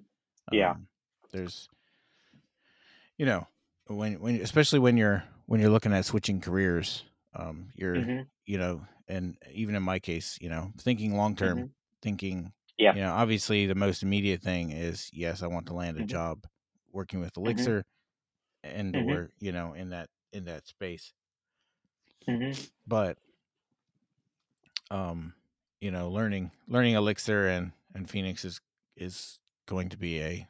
Yeah. Um, there's, you know, when when especially when you're when you're looking at switching careers, um, you're hmm you know, and even in my case, you know, thinking long term, hmm thinking, Yeah. you know, obviously the most immediate thing is yes, I want to land a hmm job working with hmm Elixir and hmm or you know in that in that space. Hmm but um you know learning learning elixir and and phoenix is is going to be a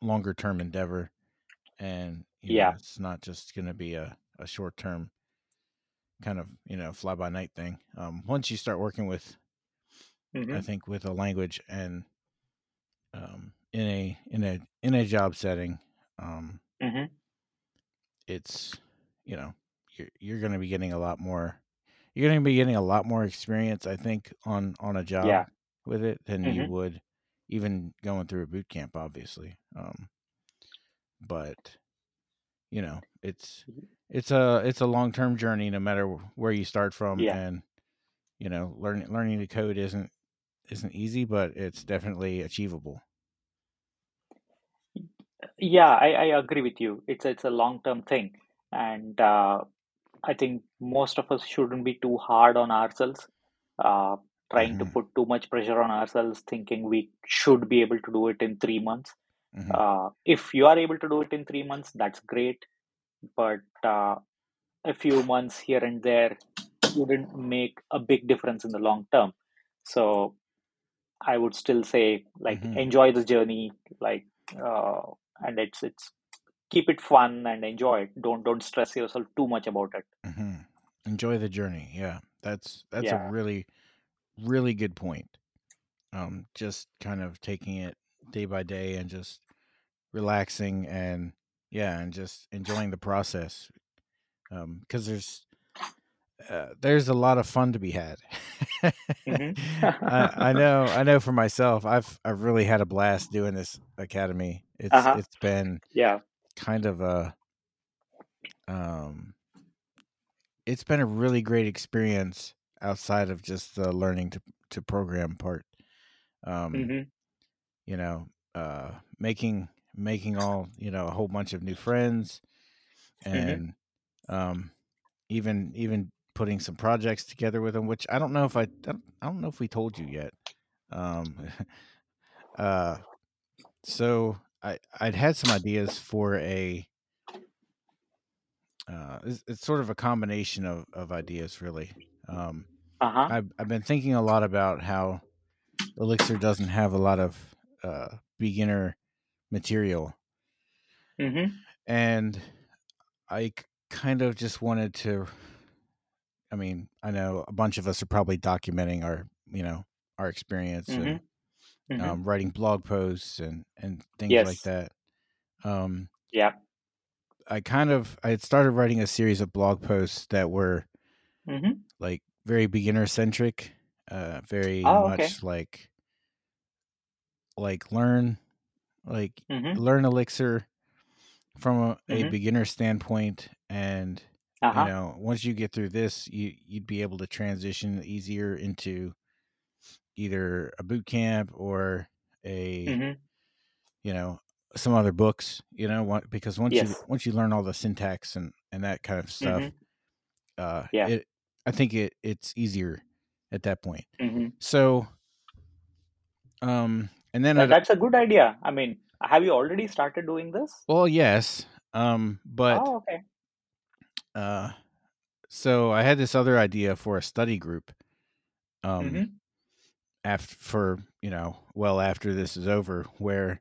longer term endeavor and you know Yeah. it's not just going to be a, a short term kind of you know fly by night thing um once you start working with hmm i think with a language and um in a in a in a job setting um mm-hmm. it's you know you're you're going to be getting a lot more you're going to be getting a lot more experience i think on on a job Yeah. with it than you hmm would even going through a boot camp, obviously. Um, but you know, it's it's a it's a long term journey, no matter where you start from, Yeah. and you know, learning learning to code isn't isn't easy, but it's definitely achievable. Yeah, I, I agree with you. It's it's a long term thing, and uh, I think most of us shouldn't be too hard on ourselves, uh, trying to hmm put too much pressure on ourselves, thinking we should be able to do it in three months. hmm Uh, if you are able to do it in three months, that's great, but uh, a few months here and there wouldn't make a big difference in the long term. So I would still say, like, hmm enjoy the journey, like, uh, and it's it's keep it fun and enjoy it. Don't don't stress yourself too much about it. hmm Enjoy the journey. Yeah, that's that's a really really good point. Um, just kind of taking it day by day and just relaxing and yeah, and just enjoying the process. Um, because there's uh, there's a lot of fun to be had. hmm *laughs* I, I know, I know for myself, I've I've really had a blast doing this academy. It's Uh-huh. it's been Yeah. kind of a um it's been a really great experience outside of just the learning to to program part. Um, hmm you know, uh making making all, you know, a whole bunch of new friends hmm and um even even putting some projects together with them, which I don't know if I I don't, I don't know if we told you yet. Um *laughs* uh so I I'd had some ideas for a uh it's, it's sort of a combination of of ideas really. Um Uh-huh. I've I've been thinking a lot about how Elixir doesn't have a lot of uh beginner material hmm and I kind of just wanted to I mean, I know a bunch of us are probably documenting our, you know, our experience hmm and hmm um, writing blog posts and and things like that. Um, Yeah. I kind of I had started writing a series of blog posts that were hmm like very beginner centric, uh, very Oh, okay. much like like learn like hmm learn Elixir from a, a hmm beginner standpoint and you Uh-huh. know once you get through this you you'd be able to transition easier into either a boot camp or a hmm you know some other books you know because once you once you learn all the syntax and and that kind of stuff hmm uh Yeah. it i think it it's easier at that point hmm so um and then that's a good idea. I mean, have you already started doing this? well yes um but Oh, okay. uh so i had this other idea for a study group um hmm after for you know well after this is over where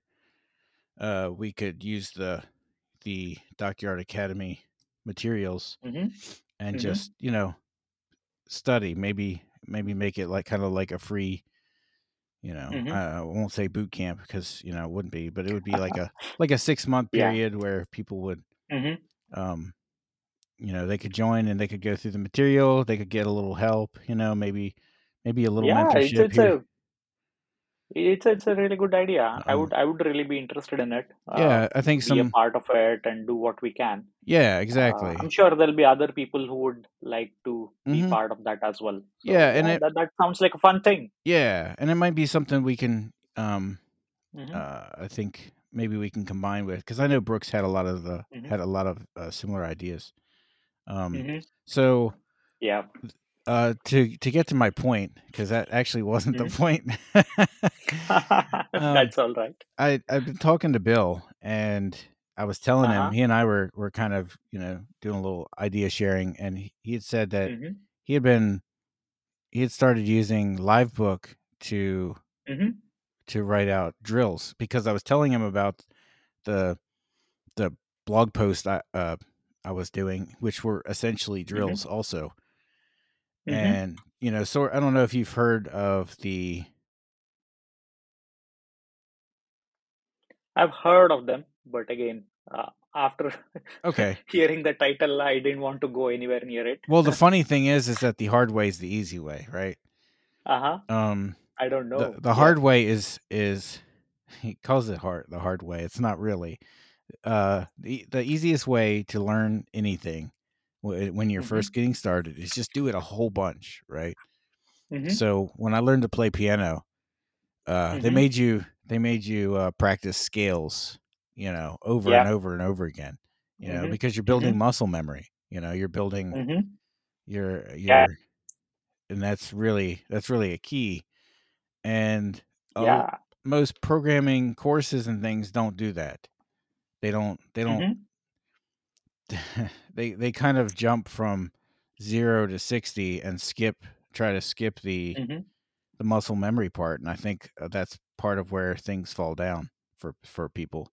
uh we could use the the dockyard academy materials hmm and hmm just you know study maybe maybe make it like kind of like a free you know hmm I, I won't say boot camp because you know it wouldn't be but it would be like *laughs* a like a six month Yeah. period where people would hmm um you know they could join and they could go through the material they could get a little help you know maybe maybe a little Yeah, mentorship it's a it's it's a really good idea. I um would I would really be interested in it. Uh, yeah i think be a some part of it and do what we can. yeah Uh, exactly I'm sure there'll be other people who would like to be hmm part of that as well. So yeah and yeah, it that that sounds like a fun thing. yeah and it might be something we can um hmm uh i think maybe we can combine with because i know brooks had a lot of the hmm had a lot of uh, similar ideas um hmm so Yeah. Uh to to get to my point because that actually wasn't the hmm point. *laughs* *laughs* Um That's all right. i i've been talking to bill and i was telling him Uh-huh. he and i were were kind of you know doing a little idea sharing and he, he had said that hmm he had been he had started using livebook to hmm to write out drills because i was telling him about the the blog post i uh i was doing which were essentially hmm drills also hmm and you know so i don't know if you've heard of the I've heard of them, but again, uh, after okay *laughs* hearing the title, I didn't want to go anywhere near it. well the *laughs* funny thing is is that the hard way is the easy way right Uh-huh. um I don't know. the Yeah. hard way is is *laughs* he calls it hard the hard way. It's not really. Uh, the the easiest way to learn anything when you're hmm first getting started is just do it a whole bunch, right? hmm So when I learned to play piano, uh, they hmm made you they made you uh, practice scales, you know, over and over and over again, you know, hmm because you're hmm building muscle memory. You know, you're building your Yeah. your, and that's really that's really a key. And oh, Yeah. most programming courses and things don't do that. They don't. They don't. *laughs* they they kind of jump from zero to sixty and skip try to skip the hmm the muscle memory part, and I think uh, that's part of where things fall down for for people.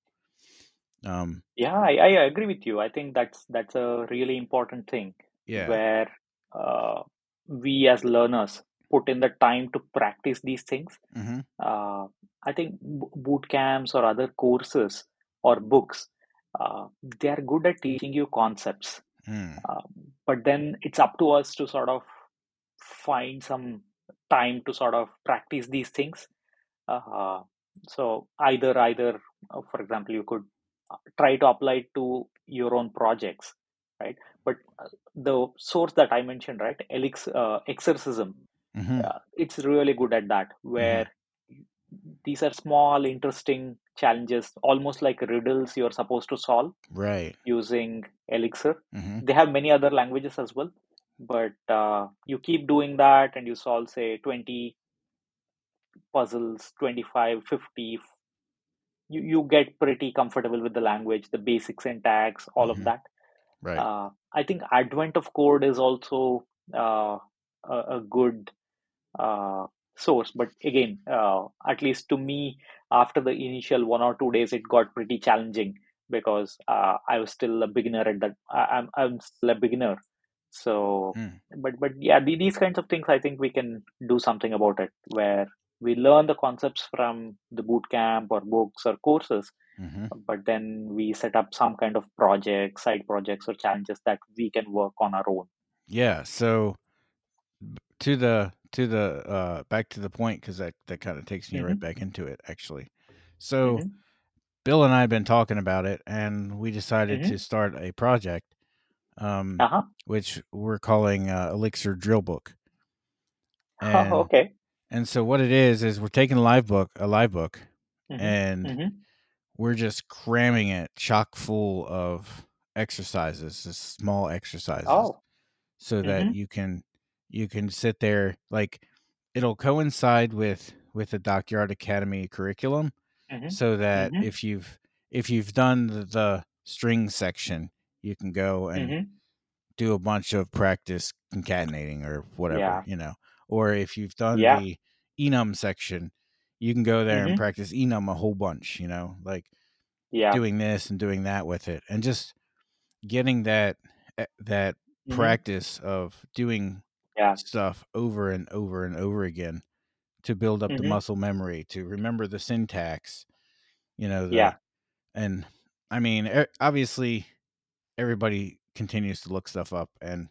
Um, Yeah, I, I agree with you. I think that's that's a really important thing yeah. where uh, we as learners put in the time to practice these things. hmm Uh, I think boot camps or other courses or books, uh, they are good at teaching you concepts. Mm. Uh, but then it's up to us to sort of find some time to sort of practice these things. Uh, so either either, uh, for example, you could uh, try to apply it to your own projects, right? But uh, the source that I mentioned, right, Elix, uh, Exercism, hmm uh, it's really good at that, where these are small, interesting challenges, almost like riddles you're supposed to solve Right. using Elixir. hmm They have many other languages as well, but uh, you keep doing that and you solve, say, 20 puzzles, 25, 50. You, you get pretty comfortable with the language, the basic syntax, all Mhm. of that. Right. Uh, I think Advent of Code is also uh, a, a good uh, source, but again, uh, at least to me, after the initial one or two days, it got pretty challenging because uh, I was still a beginner at that. I'm I'm still a beginner, so Mm. but but yeah, the, these kinds of things, I think we can do something about it where we learn the concepts from the boot camp or books or courses, hmm but then we set up some kind of projects, side projects or challenges that we can work on our own. Yeah. So to the to the uh back to the point because that that kind of takes me right hmm back into it actually. So hmm Bill and I have been talking about it, and we decided hmm to start a project, um, Uh huh. which we're calling uh, Elixir Drill Book. *laughs* Oh, okay. and so what it is is we're taking a live book, a live book, hmm and hmm we're just cramming it chock full of exercises, just small exercises, Oh. so that hmm you can you can sit there like it'll coincide with with the Dockyard Academy curriculum, hmm so that hmm if you've if you've done the, the string section, you can go and hmm do a bunch of practice concatenating or whatever, Yeah. you know. Or if you've done Yeah. the enum section, you can go there and hmm practice enum a whole bunch, you know, like Yeah. doing this and doing that with it and just getting that eh, that hmm practice of doing Yeah. stuff over and over and over again to build up the hmm muscle memory, to remember the syntax, you know, the Yeah. and I mean, obviously everybody continues to look stuff up and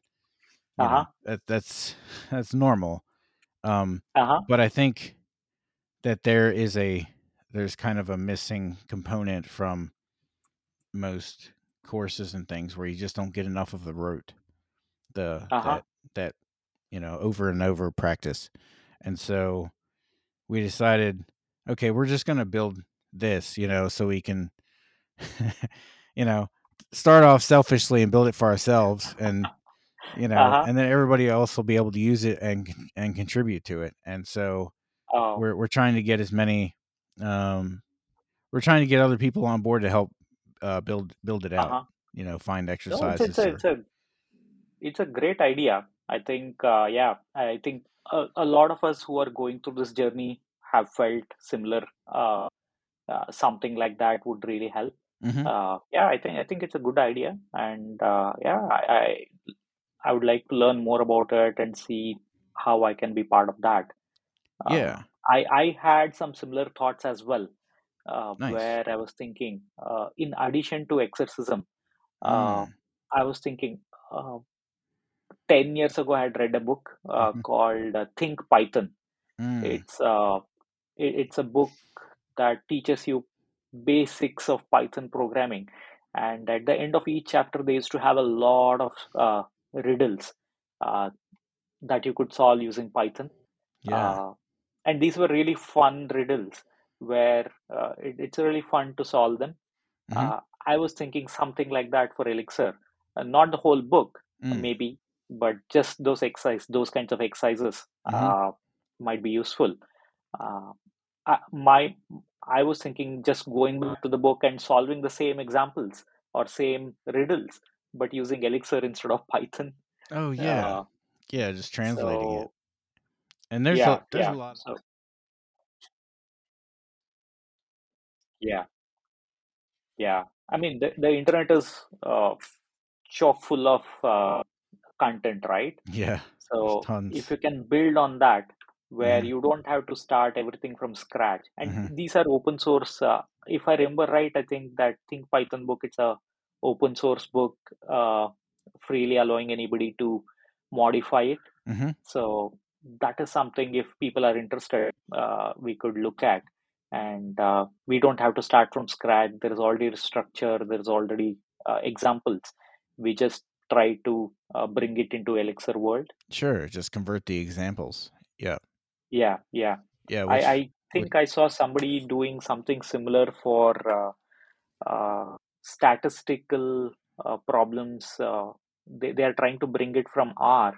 you Uh know that that's *laughs* that's normal um Uh huh. but i think that there is a there's kind of a missing component from most courses and things where you just don't get enough of the rote the Uh huh. that that you know over and over practice and so we decided okay we're just going to build this you know so we can *laughs* you know start off selfishly and build it for ourselves and you know Uh huh. and then everybody else will be able to use it and and contribute to it and so Oh. we're we're trying to get as many um we're trying to get other people on board to help uh build build it out huh. you know find No, it's exercises it's a or it's a it's a great idea. I think uh, yeah, I think a, a lot of us who are going through this journey have felt similar. Uh, uh, something like that would really help. Mhm. Uh, yeah, I think I think it's a good idea, and uh, yeah, I, I I would like to learn more about it and see how I can be part of that. Uh, yeah I I had some similar thoughts as well, uh, nice where I was thinking, uh, in addition to Exercism, uh, mm. I was thinking, uh, 10 years ago, I had read a book uh, Mhm. called uh, Think Python. Mm. It's uh, it, it's a book that teaches you basics of Python programming, and at the end of each chapter, they used to have a lot of uh, riddles uh, that you could solve using Python. Yeah. Uh, and these were really fun riddles where uh, it, it's really fun to solve them. Mhm. Uh, I was thinking something like that for Elixir, uh, not the whole book, Mm. maybe, but just those exercise, those kinds of exercises Mhm. uh, might be useful. Uh, I, my, I was thinking just going back to the book and solving the same examples or same riddles, but using Elixir instead of Python. Oh yeah. Uh, yeah, just translating it. And there's yeah, a there's yeah. a lot So yeah, yeah. I mean, the, the internet is uh, chock full of uh, content, right? Yeah. So if you can build on that, where Mhm. you don't have to start everything from scratch, and Mhm. these are open source. Uh, if I remember right, I think that Think Python book it's a open source book, uh, freely allowing anybody to modify it. Mhm. So that is something if people are interested, uh, we could look at. And uh, we don't have to start from scratch. There is already a structure. There's already uh, examples. We just try to uh, bring it into Elixir world. Sure, just convert the examples. Yeah. Yeah, yeah. Yeah, I, which I think I saw somebody doing something similar for uh, uh, statistical uh, problems. Uh, they, they are trying to bring it from R.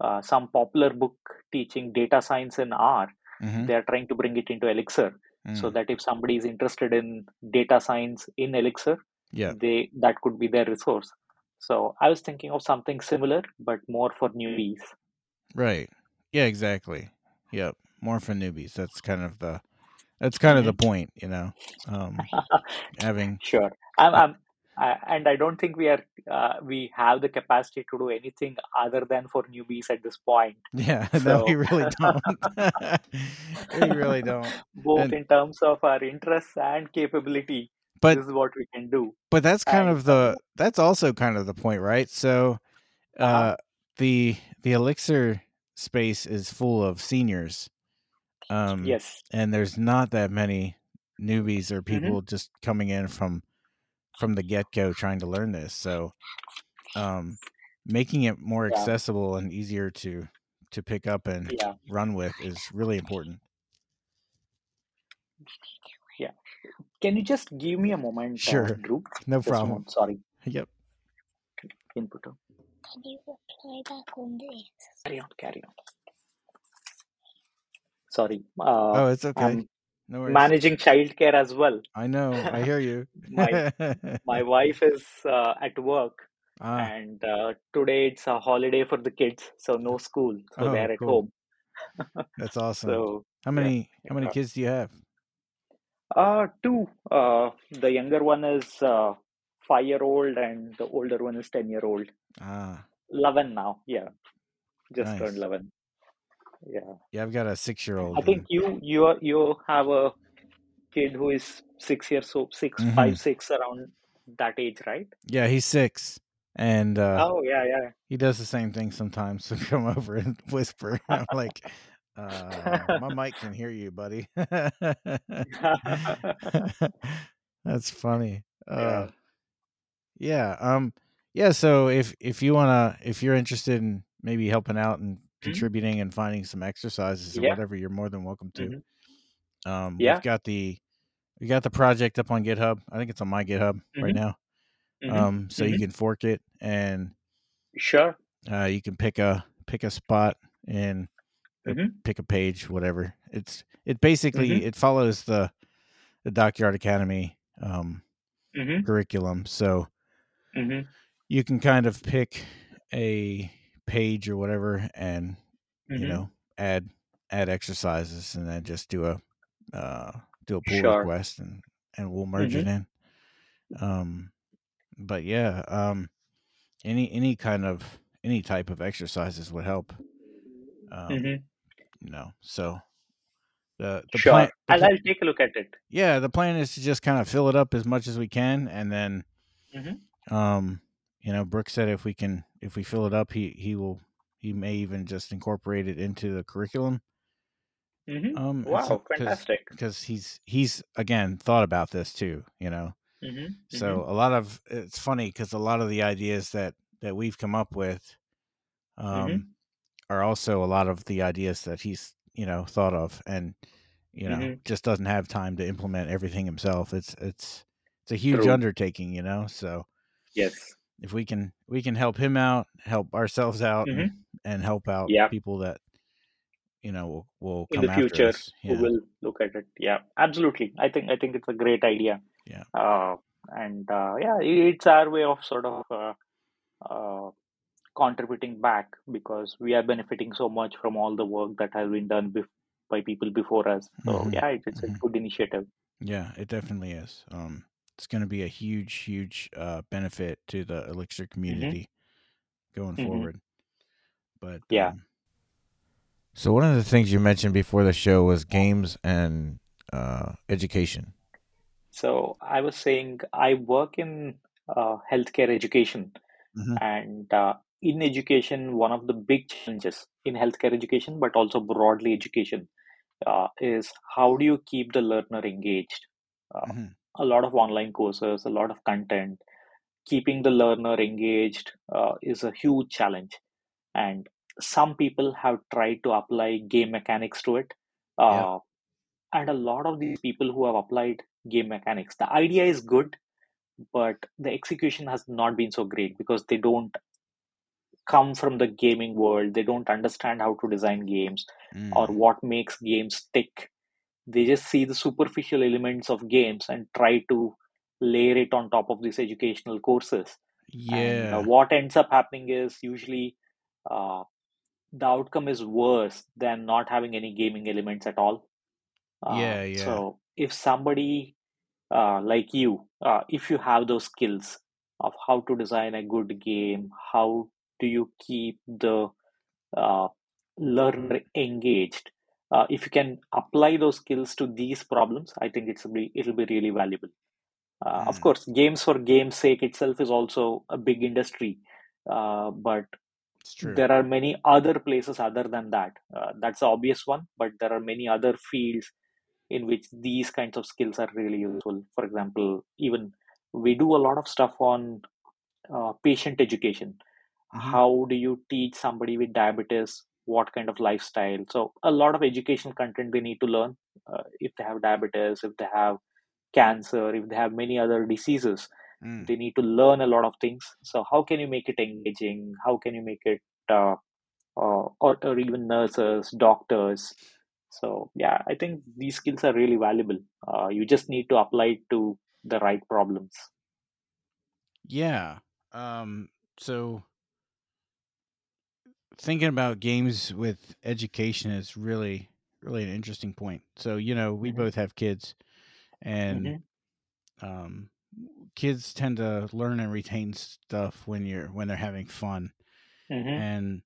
Uh, some popular book teaching data science in R. Mhm. They are trying to bring it into Elixir so Mm. that if somebody is interested in data science in Elixir, Yeah. they that could be their resource. So I was thinking of something similar, but more for newbies. Right. Yeah, exactly. Yep. More for newbies. That's kind of the that's kind of the point, you know. Um *laughs* having Sure. I'm, I'm, I, and I don't think we are uh, we have the capacity to do anything other than for newbies at this point. yeah, *laughs* no, we really don't. *laughs* we really don't. both And in terms of our interests and capability, but this is what we can do. but that's kind And of the that's also kind of the point, right? So uh-huh. uh the the elixir space is full of seniors. Um yes. and there's not that many newbies or hmm people just coming in from from the get-go trying to learn this. So um making it more Yeah. accessible and easier to to pick up and Yeah. run with is really important. Yeah. Can you just give me a moment, uh, Drew? No Just problem. moment. Sorry. Yep. Input. uh, Can you reply back on this? Carry on. Carry on. Sorry. Uh, Oh, it's okay. I'm No worries. managing childcare as well. I know. I hear you. *laughs* my my *laughs* wife is uh, at work ah, and uh, today it's a holiday for the kids so no school so oh, they're at cool. home That's *laughs* awesome. so How yeah many how many yeah. kids do you have? Uh two. Uh the younger one is uh five year old and the older one is 10 year old Ah, 11 now yeah. Just turned 11 yeah. Yeah, I've got a six year old i think you you are you have a kid who is six years so six hmm five six around that age right? Yeah, he's six. And uh oh yeah yeah. he does the same thing sometimes. So *laughs* come over and whisper. I'm like, uh my *laughs* mic can hear you, buddy. *laughs* *laughs* That's funny. Uh yeah yeah. Um yeah, so if if you wanna if you're interested in maybe helping out and Mhm. contributing and finding some exercises or yeah whatever, you're more than welcome to. Mhm. Um yeah we've got the we got the project up on GitHub. I think it's on my GitHub right hmm now. hmm Um so you hmm can fork it and Sure. uh you can pick a pick a spot and or hmm pick a page, whatever. It's it basically it follows the the Dockyard Academy um hmm curriculum. So hmm you can kind of pick a page or whatever and you hmm know add add exercises and then just do a uh do a pull Sure. request and and we'll merge it in. Um but yeah um any any kind of any type of exercises would help. Um hmm you know so the the Sure. plan the I'll, I'll take a look at it. yeah the plan is to just kind of fill it up as much as we can and then hmm um you know Brooke said if we can if we fill it up he he will he may even just incorporate it into the curriculum Mm-hmm. Um, Wow, fantastic. because he's he's again thought about this too, you know. Mm-hmm. So a lot of it's funny because a lot of the ideas that that we've come up with, um, Mhm. Are also a lot of the ideas that he's you know thought of, and you know Mhm. just doesn't have time to implement everything himself. It's it's it's a huge True. undertaking, you know. So Yes. if we can we can help him out, help ourselves out, and, Mhm. and help out Yeah. people that you know will, will In come the after future, us. who will look at it? Yeah, absolutely. I think I think it's a great idea. Yeah. Uh, and uh, yeah, it's our way of sort of uh, uh, contributing back because we are benefiting so much from all the work that has been done bef- by people before us. So Mhm. yeah, it, it's Mhm. a good initiative. Yeah, it definitely is. Um, it's going to be a huge, huge uh, benefit to the Elixir community going Mhm. forward. But Yeah. um, so one of the things you mentioned before the show was games and uh, education. So I was saying I work in uh, healthcare education, Mhm. and uh, in education, one of the big challenges in healthcare education, but also broadly education, uh, is how do you keep the learner engaged? Uh, Mhm. a lot of online courses, a lot of content. Keeping the learner engaged uh, is a huge challenge, and some people have tried to apply game mechanics to it. Uh, and a lot of these people who have applied game mechanics, the idea is good, but the execution has not been so great because they don't come from the gaming world. They don't understand how to design games or Mm. what makes games tick. They just see the superficial elements of games and try to layer it on top of these educational courses. And uh, Yeah. what ends up happening is usually uh, the outcome is worse than not having any gaming elements at all. Uh, Yeah, yeah. So if somebody uh, like you, uh, if you have those skills of how to design a good game, how do you keep the uh, learner engaged? Uh, if you can apply those skills to these problems, I think it's be, it'll be really valuable. Uh, of Mm. course, games for game's sake itself is also a big industry, uh, but there are many other places other than that. Uh, that's the obvious one, but there are many other fields in which these kinds of skills are really useful. For example, even we do a lot of stuff on uh, patient education. Mhm. How do you teach somebody with diabetes what kind of lifestyle? So, a lot of education content they need to learn uh, if they have diabetes, if they have cancer, if they have many other diseases Mm. they need to learn a lot of things so how can you make it engaging how can you make it uh, uh, or, or even nurses doctors so yeah i think these skills are really valuable uh, you just need to apply it to the right problems Yeah. Um. So thinking about games with education is really, really an interesting point. So you know, we Mhm. both have kids, and Mhm. um, kids tend to learn and retain stuff when you're when they're having fun, Mhm. and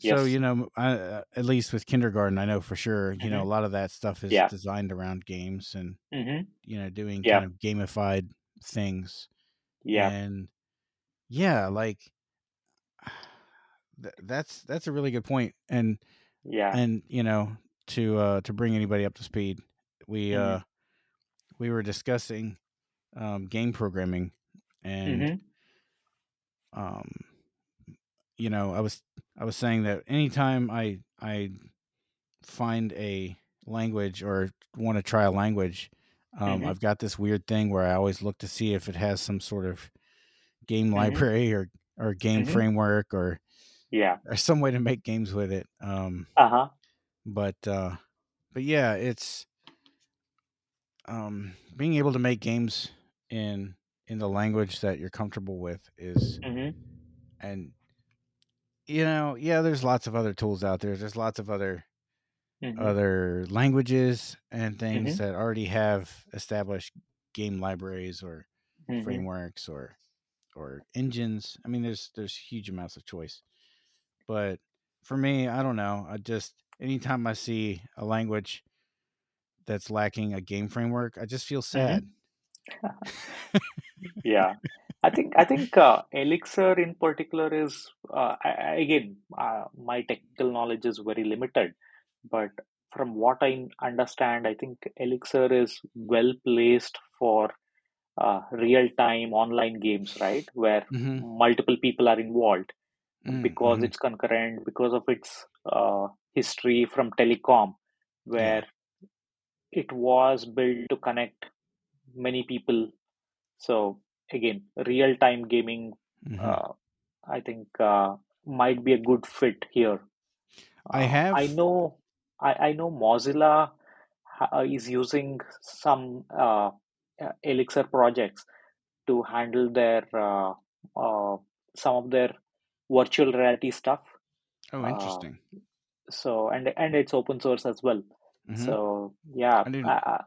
so yes you know, I, uh, at least with kindergarten, I know for sure, you know, a Mhm. lot of that stuff is Yeah. designed around games and hmm you know, doing Yeah. kind of gamified things, yeah and yeah, like th- that's that's a really good point, and yeah and you know, to uh to bring anybody up to speed, we Mhm. uh we were discussing um game programming and Mhm. um you know i was i was saying that anytime i i find a language or want to try a language um Mhm. i've got this weird thing where i always look to see if it has some sort of game Mhm. library or or game Mhm. framework or yeah. or some way to make games with it um uh-huh. but uh but yeah it's um being able to make games in in the language that you're comfortable with is hmm and you know yeah there's lots of other tools out there. There's lots of other hmm other languages and things Mhm. that already have established game libraries or hmm frameworks or or engines. I mean there's there's huge amounts of choice but for me i don't know i just anytime i see a language that's lacking a game framework i just feel sad. *laughs* Yeah, I think I think uh, Elixir in particular is uh, I, again uh, my technical knowledge is very limited, but from what I understand, I think Elixir is well placed for uh, real time online games, right? Where hmm multiple people are involved Mm, because mhm. it's concurrent, because of its uh, history from telecom, where it was built to connect many people. So, again, real time gaming, Mhm. uh, I think, uh, might be a good fit here. I Uh, I know, I, I know Mozilla uh, is using some uh, uh, Elixir projects to handle their uh, uh, some of their virtual reality stuff. Oh, Uh, interesting. so and and it's open source as well. Mhm. So yeah, uh, uh,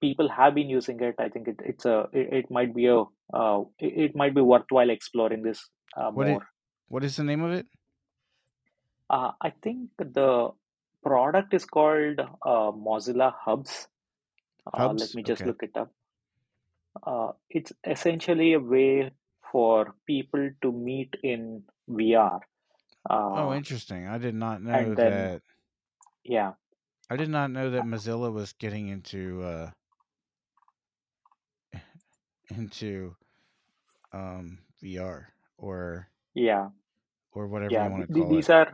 people have been using it. I think it, it's a it, it might be a uh, it, it might be worthwhile exploring this uh, What more. What is the name of it? Uh, I think the product is called uh, Mozilla Hubs. Uh, let me just Okay. look it up. Uh, it's essentially a way for people to meet in VR. Oh, Uh, interesting. I did not know then that. yeah, I did not know that Mozilla was getting into uh *laughs* into um VR or yeah, or whatever yeah. you want to call it. these are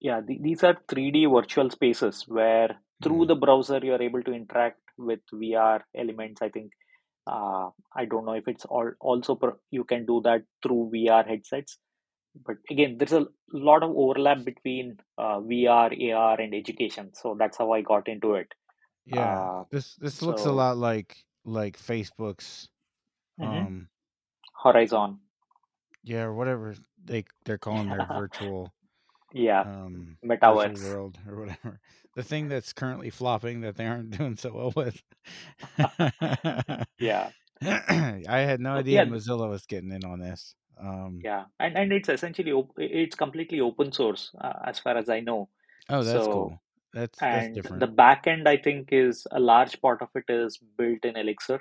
yeah, these are 3D virtual spaces where through Mm. the browser you are able to interact with VR elements. I think uh, I don't know if it's all also pro- you can do that through VR headsets. But again, there's a lot of overlap between uh, VR, AR, and education. So that's how I got into it. Yeah. Uh, This this looks a lot like like Facebook's mhm. um Horizon. yeah or whatever they they're calling their *laughs* virtual Yeah, um metaverse. world or whatever. *laughs* The thing that's currently flopping that they aren't *laughs* doing so well with. Yeah. I had no idea yeah, Mozilla was getting in on this. Um yeah, and and it's essentially op- it's completely open source uh, as far as I know. oh that's So cool. That's that's and different. the back end, I think, is a large part of it is built in Elixir.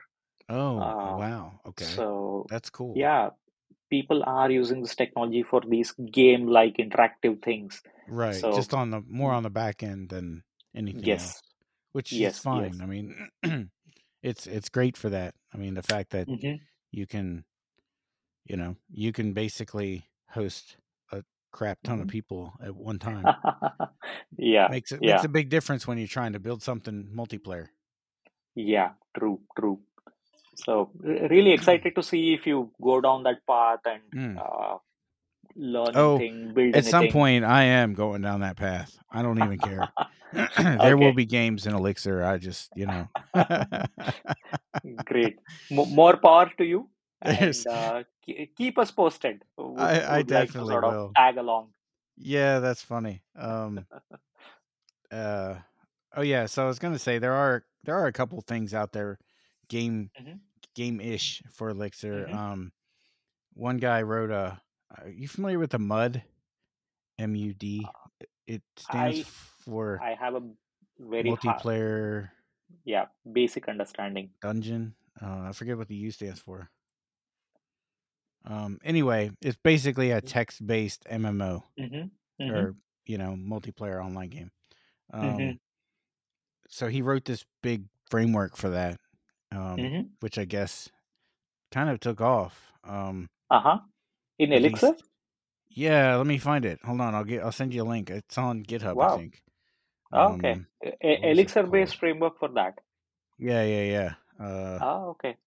Oh Uh, wow. Okay. so That's cool. yeah, people are using this technology for these game-like interactive things. Right. So Just on the more on the back end than anything else. yes, Which is yes, yes. fine. I mean *clears throat* it's it's great for that. I mean the fact that hmm you can you know, you can basically host a crap ton of hmm people at one time. *laughs* Yeah, Makes it makes a big difference when you're trying to build something multiplayer. yeah. True, true. So really excited to see if you go down that path and Mm. uh, learn Oh, anything, build at some point I am going down that path. I don't even care. *laughs* *clears throat* there will be games in Elixir. I just, you know. *laughs* great. Mo more power to you, and *laughs* uh, keep us posted. Would I I would like to definitely sort of will. tag along. Yeah, that's funny. Um *laughs* uh oh yeah, so I was going to say there are there are a couple things out there game hmm game-ish for Elixir. hmm Um one guy wrote a are you familiar with the MUD? M U D. It stands I for I have a very multiplayer yeah, basic understanding. dungeon. Uh, I forget what the U stands for. Um, anyway, it's basically a text-based MMO hmm hmm or you know multiplayer online game. hmm Um, so he wrote this big framework for that, um, hmm which I guess kind of took off. Um, Uh-huh. In Elixir? least, yeah. Let me find it. Hold on, I'll get. I'll send you a link. It's on GitHub, I Wow. think. Okay. Um, E- what was it Elixir-based framework for that. Yeah, yeah, yeah. Uh, Oh, okay.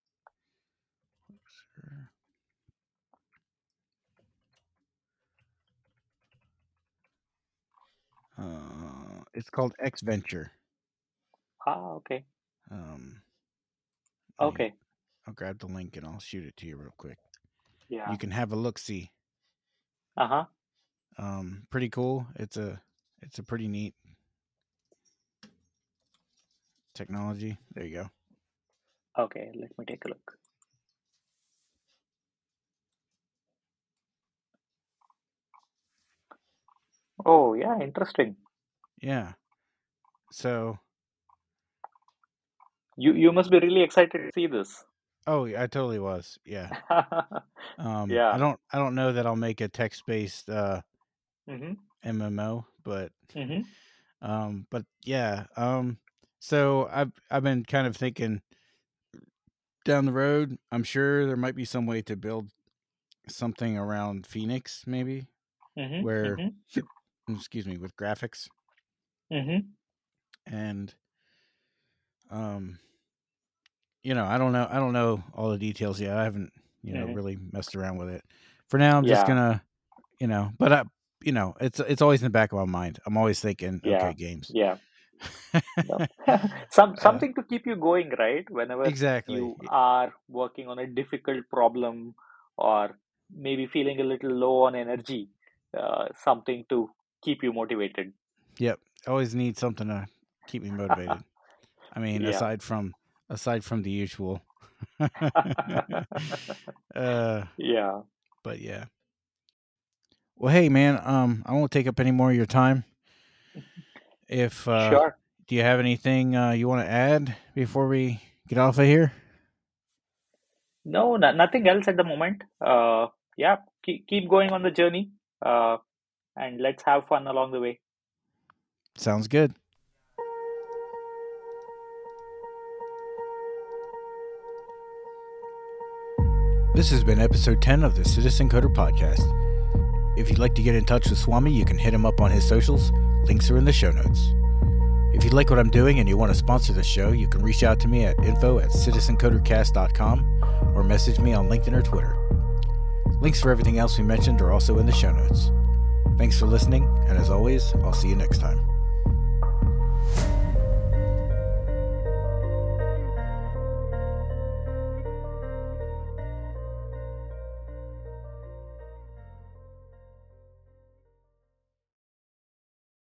Uh, it's called ExVenture. Ah, okay. Um, Okay. I'll grab the link and I'll shoot it to you real quick. Yeah. You can have a look. See, Uh-huh. um, pretty cool. It's a it's a pretty neat technology. There you go. Okay, let me take a look. Oh, yeah, interesting. Yeah. So, You you must be really excited to see this. oh, yeah, I totally was. Yeah. *laughs* Um, I don't I don't know that I'll make a text based uh Mm-hmm. MMO, but Mm-hmm. Um, but yeah, um, so I've I've been kind of thinking down the road. I'm sure there might be some way to build something around Phoenix, maybe Mm-hmm. where Mm-hmm. Excuse me with graphics Mm-hmm. and um you know i don't know i don't know all the details yet i haven't you know Mhm. really messed around with it for now i'm just gonna you know but i you know it's it's always in the back of my mind i'm always thinking Yeah. okay games Yeah. *laughs* *laughs* Some Uh, something to keep you going, right? Whenever exactly you are working on a difficult problem or maybe feeling a little low on energy, uh, something to keep you motivated. yep always need something to keep me motivated *laughs* i mean Yeah. aside from aside from the usual *laughs* *laughs* uh Yeah. but yeah well hey man um i won't take up any more of your time if uh Sure. do you have anything uh you want to add before we get off of here No, no, nothing else at the moment. Uh, yeah, keep keep going on the journey. Uh, and let's have fun along the way. sounds good. This has been episode 10 of the citizen coder podcast. If you'd like to get in touch with Swamy you can hit him up on his socials. Links are in the show notes. If you like what i'm doing and you want to sponsor the show you can reach out to me at info at citizencodercast.com or message me on linkedin or twitter. Links for everything else we mentioned are also in the show notes thanks for listening and as always i'll see you next time